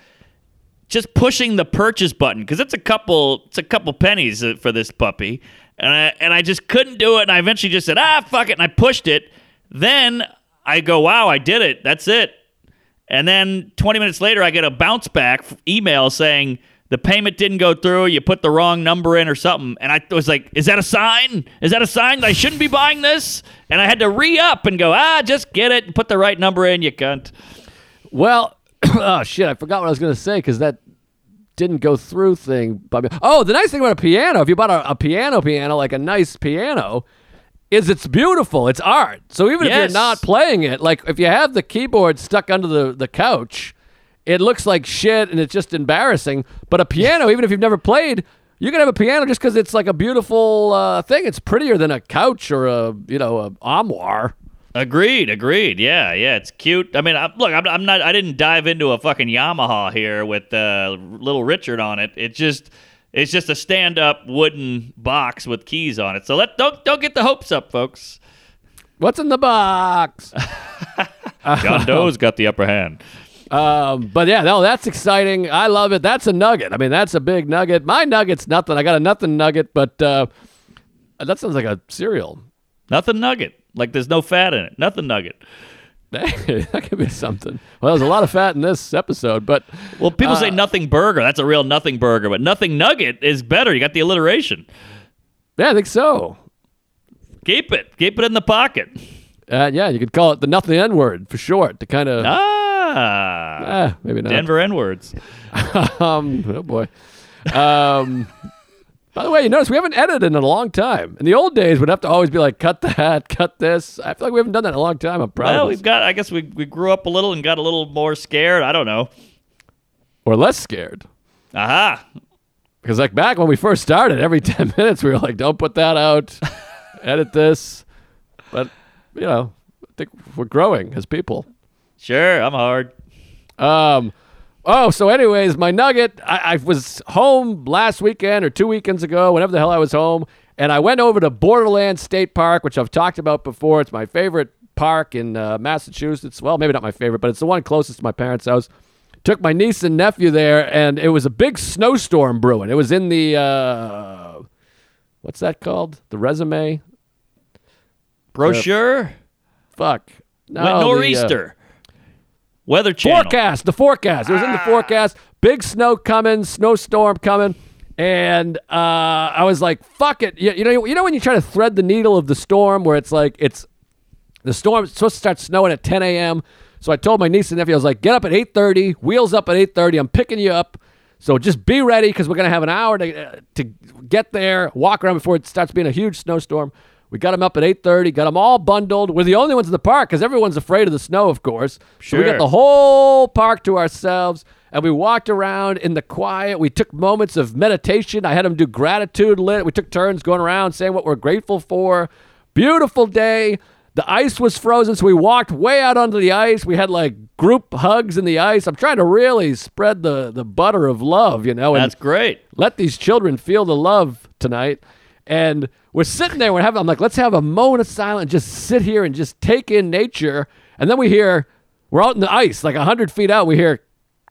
just pushing the purchase button because it's a couple it's a couple pennies uh, for this puppy, and I and I just couldn't do it, and I eventually just said ah fuck it, and I pushed it. Then I go wow I did it, that's it. And then 20 minutes later, I get a bounce back email saying the payment didn't go through. You put the wrong number in or something. And I was like, is that a sign? Is that a sign that I shouldn't be buying this? And I had to re up and go, ah, just get it put the right number in, you cunt. Well, oh shit, I forgot what I was going to say because that didn't go through thing. Oh, the nice thing about a piano, if you bought a, a piano, piano like a nice piano, is it's beautiful. It's art. So even if you're not playing it, like if you have the keyboard stuck under the the couch, it looks like shit and it's just embarrassing. But a piano, even if you've never played. You can have a piano just because it's like a beautiful uh, thing. It's prettier than a couch or a you know a armoire. Agreed, agreed. Yeah, yeah, it's cute. I mean, I, look, I'm, I'm not. I didn't dive into a fucking Yamaha here with uh, little Richard on it. It just, it's just a stand-up wooden box with keys on it. So let don't don't get the hopes up, folks. What's in the box? John Doe's got the upper hand. Um, but yeah, no, that's exciting. I love it. That's a nugget. I mean, that's a big nugget. My nugget's nothing. I got a nothing nugget, but uh, that sounds like a cereal. Nothing nugget. Like there's no fat in it. Nothing nugget. that could be something. Well, there's a lot of fat in this episode, but Well, people say nothing burger. That's a real nothing burger, but nothing nugget is better. You got the alliteration. yeah, I think so. Keep it. Keep it in the pocket. Uh, yeah, you could call it the nothing N word for short to kind of. Ah. Ah, maybe not. Denver N words. Um, oh boy. Um, by the way, you notice we haven't edited in a long time. In the old days, we'd have to always be like, cut that, cut this. I feel like we haven't done that in a long time. I'm proud Well, we've got. I guess we we grew up a little and got a little more scared. I don't know. Or less scared. Aha. Because like back when we first started, every 10 minutes we were like, don't put that out, edit this. But, you know, I think we're growing as people. Sure, I'm hard. Um, oh, so anyways, my nugget. I, I was home last weekend or two weekends ago, whenever the hell I was home, and I went over to Borderland State Park, which I've talked about before. It's my favorite park in uh, Massachusetts. Well, maybe not my favorite, but it's the one closest to my parents' house. Took my niece and nephew there, and it was a big snowstorm brewing. It was in the uh, what's that called? The resume? Brochure. Fuck. No, Went the, uh, nor'easter. Weather channel. forecast. The forecast. It was in the forecast. Big snow coming, snowstorm coming, and uh, I was like, "Fuck it!" You, you know, you know when you try to thread the needle of the storm, where it's like it's the storm's supposed to start snowing at 10 a.m. So I told my niece and nephew, I was like, "Get up at 8:30. Wheels up at 8:30. I'm picking you up." So just be ready because we're gonna have an hour to uh, to get there, walk around before it starts being a huge snowstorm. We got them up at 8:30, got them all bundled. We're the only ones in the park because everyone's afraid of the snow, of course. Sure. So we got the whole park to ourselves, and we walked around in the quiet. We took moments of meditation. I had them do gratitude lit. We took turns going around saying what we're grateful for. Beautiful day. The ice was frozen, so we walked way out onto the ice. We had like group hugs in the ice. I'm trying to really spread the, the butter of love, you know, and That's great. let these children feel the love tonight. And we're sitting there, we're having, I'm like, let's have a moment of silence, just sit here and just take in nature. And then we hear, we're out in the ice, like 100 feet out, we hear,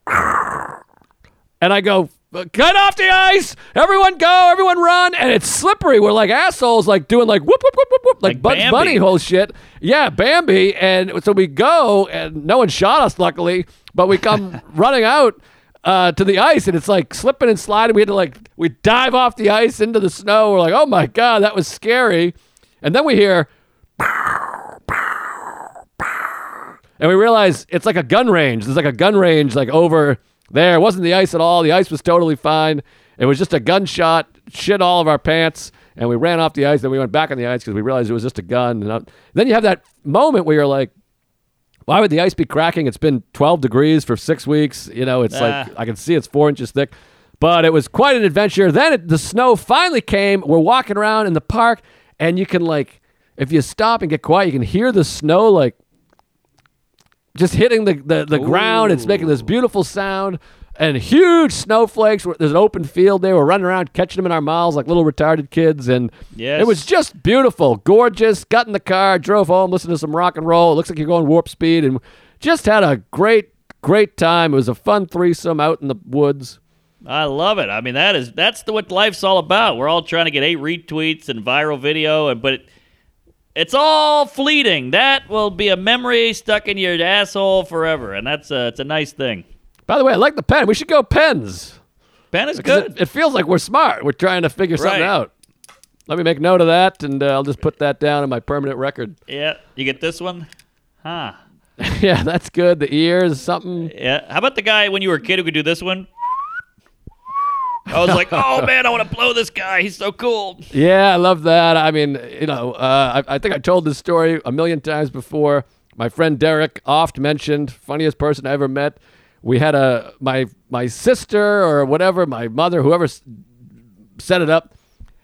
and I go, cut off the ice, everyone go, everyone run. And it's slippery. We're like assholes, like doing like whoop, whoop, whoop, whoop, whoop, like, Like Bugs. Bunny whole shit. Yeah, Bambi. And so we go, and no one shot us, luckily, but we come running out uh, to the ice, and it's like slipping and sliding. We had to like, we dive off the ice into the snow. We're like, oh my God, that was scary. And then we hear, and we realize it's like a gun range. There's like a gun range like over there. It wasn't the ice at all. The ice was totally fine. It was just a gunshot, shit all of our pants, and we ran off the ice. Then we went back on the ice because we realized it was just a gun. And uh, then you have that moment where you're like, why would the ice be cracking? It's been 12 degrees for six weeks. You know, it's like Ah. I can see it's four inches thick. But it was quite an adventure. Then it, the snow finally came. We're walking around in the park, and you can like, if you stop and get quiet, you can hear the snow like just hitting the, the, the ground. It's making this beautiful sound and huge snowflakes. There's an open field there. We're running around catching them in our mouths like little retarded kids. And Yes. it was just beautiful, gorgeous. Got in the car, drove home, listened to some rock and roll. It looks like you're going warp speed and just had a great, great time. It was a fun threesome out in the woods. I love it. I mean, that is that's the, what life's all about. We're all trying to get eight retweets and viral video, and but it, it's all fleeting. That will be a memory stuck in your asshole forever, and that's a, it's a nice thing. By the way, I like the pen. We should go pens. Pen is good. It, it feels like we're smart. We're trying to figure something Right. out. Let me make note of that, and uh, I'll just put that down in my permanent record. yeah, you get this one, huh? yeah, that's good. The ears, something. Yeah. How about the guy when you were a kid who could do this one? I was like, oh man, I want to blow this guy. He's so cool. Yeah, I love that. I mean, you know, uh, I, I think I told this story a million times before. My friend Derek oft mentioned, funniest person I ever met. We had a my my sister or whatever, my mother, whoever set it up,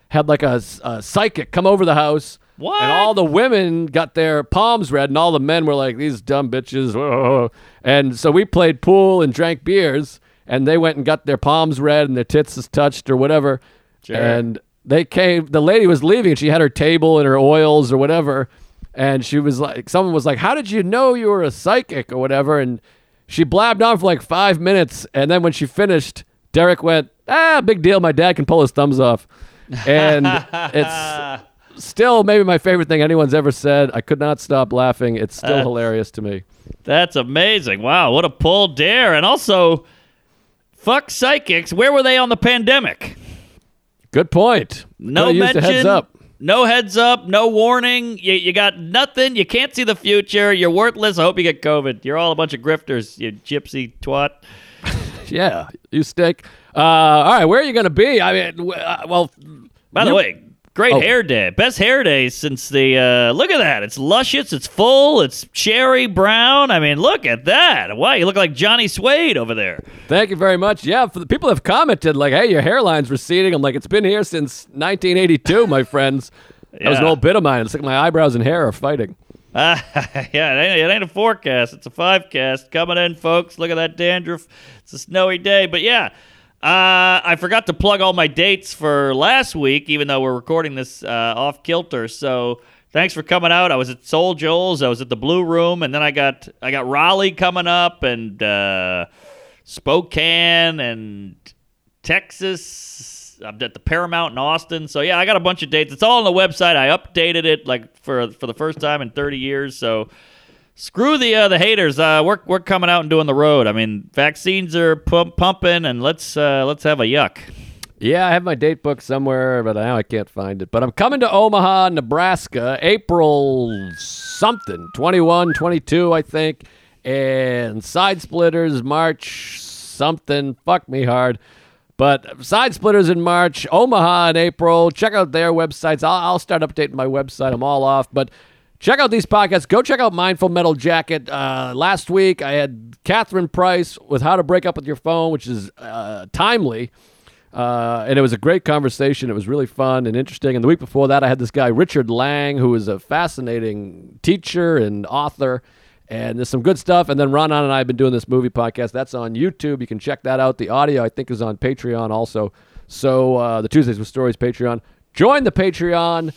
had like a psychic come over the house What? And all the women got their palms read, and all the men were like, "These dumb bitches." whoa." And so we played pool and drank beers, and they went and got their palms read and their tits was touched or whatever. Sure. And they came. The lady was leaving, and she had her table and her oils or whatever. And she was like, someone was like, "How did you know you were a psychic or whatever?" And she blabbed on for like five minutes, and then when she finished, Derek went, "Ah, big deal. My dad can pull his thumbs off." And it's still maybe my favorite thing anyone's ever said. I could not stop laughing. It's still hilarious to me. That's amazing. Wow, what a pull dare. And also, fuck psychics. Where were they on the pandemic? Good point. No mention. heads up. No heads up. No warning. You, you got nothing. You can't see the future. You're worthless. I hope you get COVID. You're all a bunch of grifters, you gypsy twat. Yeah, you stick. Uh, all right, where are you going to be? I mean, uh, well, By the you- way, great Oh. hair day. Best hair day since the. Uh, look at that. It's luscious. It's full. It's cherry brown. I mean, look at that. Wow, you look like Johnny Suede over there. Thank you very much. Yeah, for the people have commented like, "Hey, your hairline's receding." I'm like, "It's been here since 1982, my friends." That was an old bit of mine. It's like my eyebrows and hair are fighting. Ah, yeah, it ain't, it ain't a forecast. It's a five cast coming in, folks. Look at that dandruff. It's a snowy day, but yeah. Uh, I forgot to plug all my dates for last week, even though we're recording this uh, off kilter. So thanks for coming out. I was at Soul Joel's. I was at the Blue Room, and then I got I got Raleigh coming up, and uh, Spokane, and Texas. I'm at the Paramount in Austin. So yeah, I got a bunch of dates. It's all on the website. I updated it like for for the first time in 30 years. So screw the uh, the haters. Uh, we're we're coming out and doing the road. I mean, vaccines are pump, pumping, and let's uh, let's have a yuck. Yeah, I have my date book somewhere, but now I can't find it. But I'm coming to Omaha, Nebraska, April something, 21, 22, I think. And Side Splitters, March something. Fuck me hard. But Side Splitters in March, Omaha in April. Check out their websites. I'll, I'll start updating my website. I'm all off. But check out these podcasts. Go check out Mindful Metal Jacket. Uh, last week, I had Catherine Price with How to Break Up with Your Phone, which is uh, timely. Uh, and it was a great conversation. It was really fun and interesting. And the week before that, I had this guy, Richard Lang, who is a fascinating teacher and author. And there's some good stuff. And then Ron and I have been doing this movie podcast. That's on YouTube. You can check that out. The audio, I think, is on Patreon also. So uh, the Tuesdays with Stories Patreon. Join the Patreon.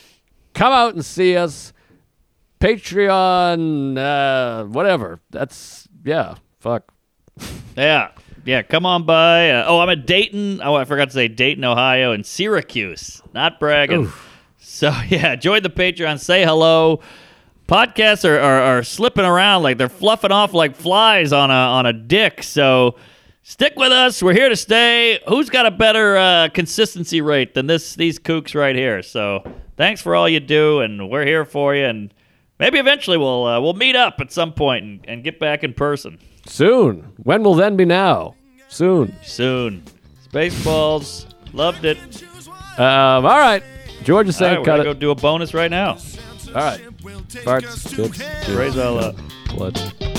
Come out and see us. Patreon, uh, whatever. That's, yeah, fuck. Yeah, yeah. Come on by. Uh, oh, I'm at Dayton. Oh, I forgot to say Dayton, Ohio, and Syracuse. Not bragging. So yeah, join the Patreon. Say hello. Podcasts are, are, are slipping around like they're fluffing off like flies on a on a dick. So stick with us. We're here to stay. Who's got a better uh, consistency rate than this these kooks right here? So thanks for all you do, and we're here for you. And maybe eventually we'll uh, we'll meet up at some point and, and get back in person Soon. When will then be now? Soon. soon. Spaceballs, loved it. Um, all right. George is saying right, cut gonna it. go do a bonus right now. All right. Farts, Raise all up. blood.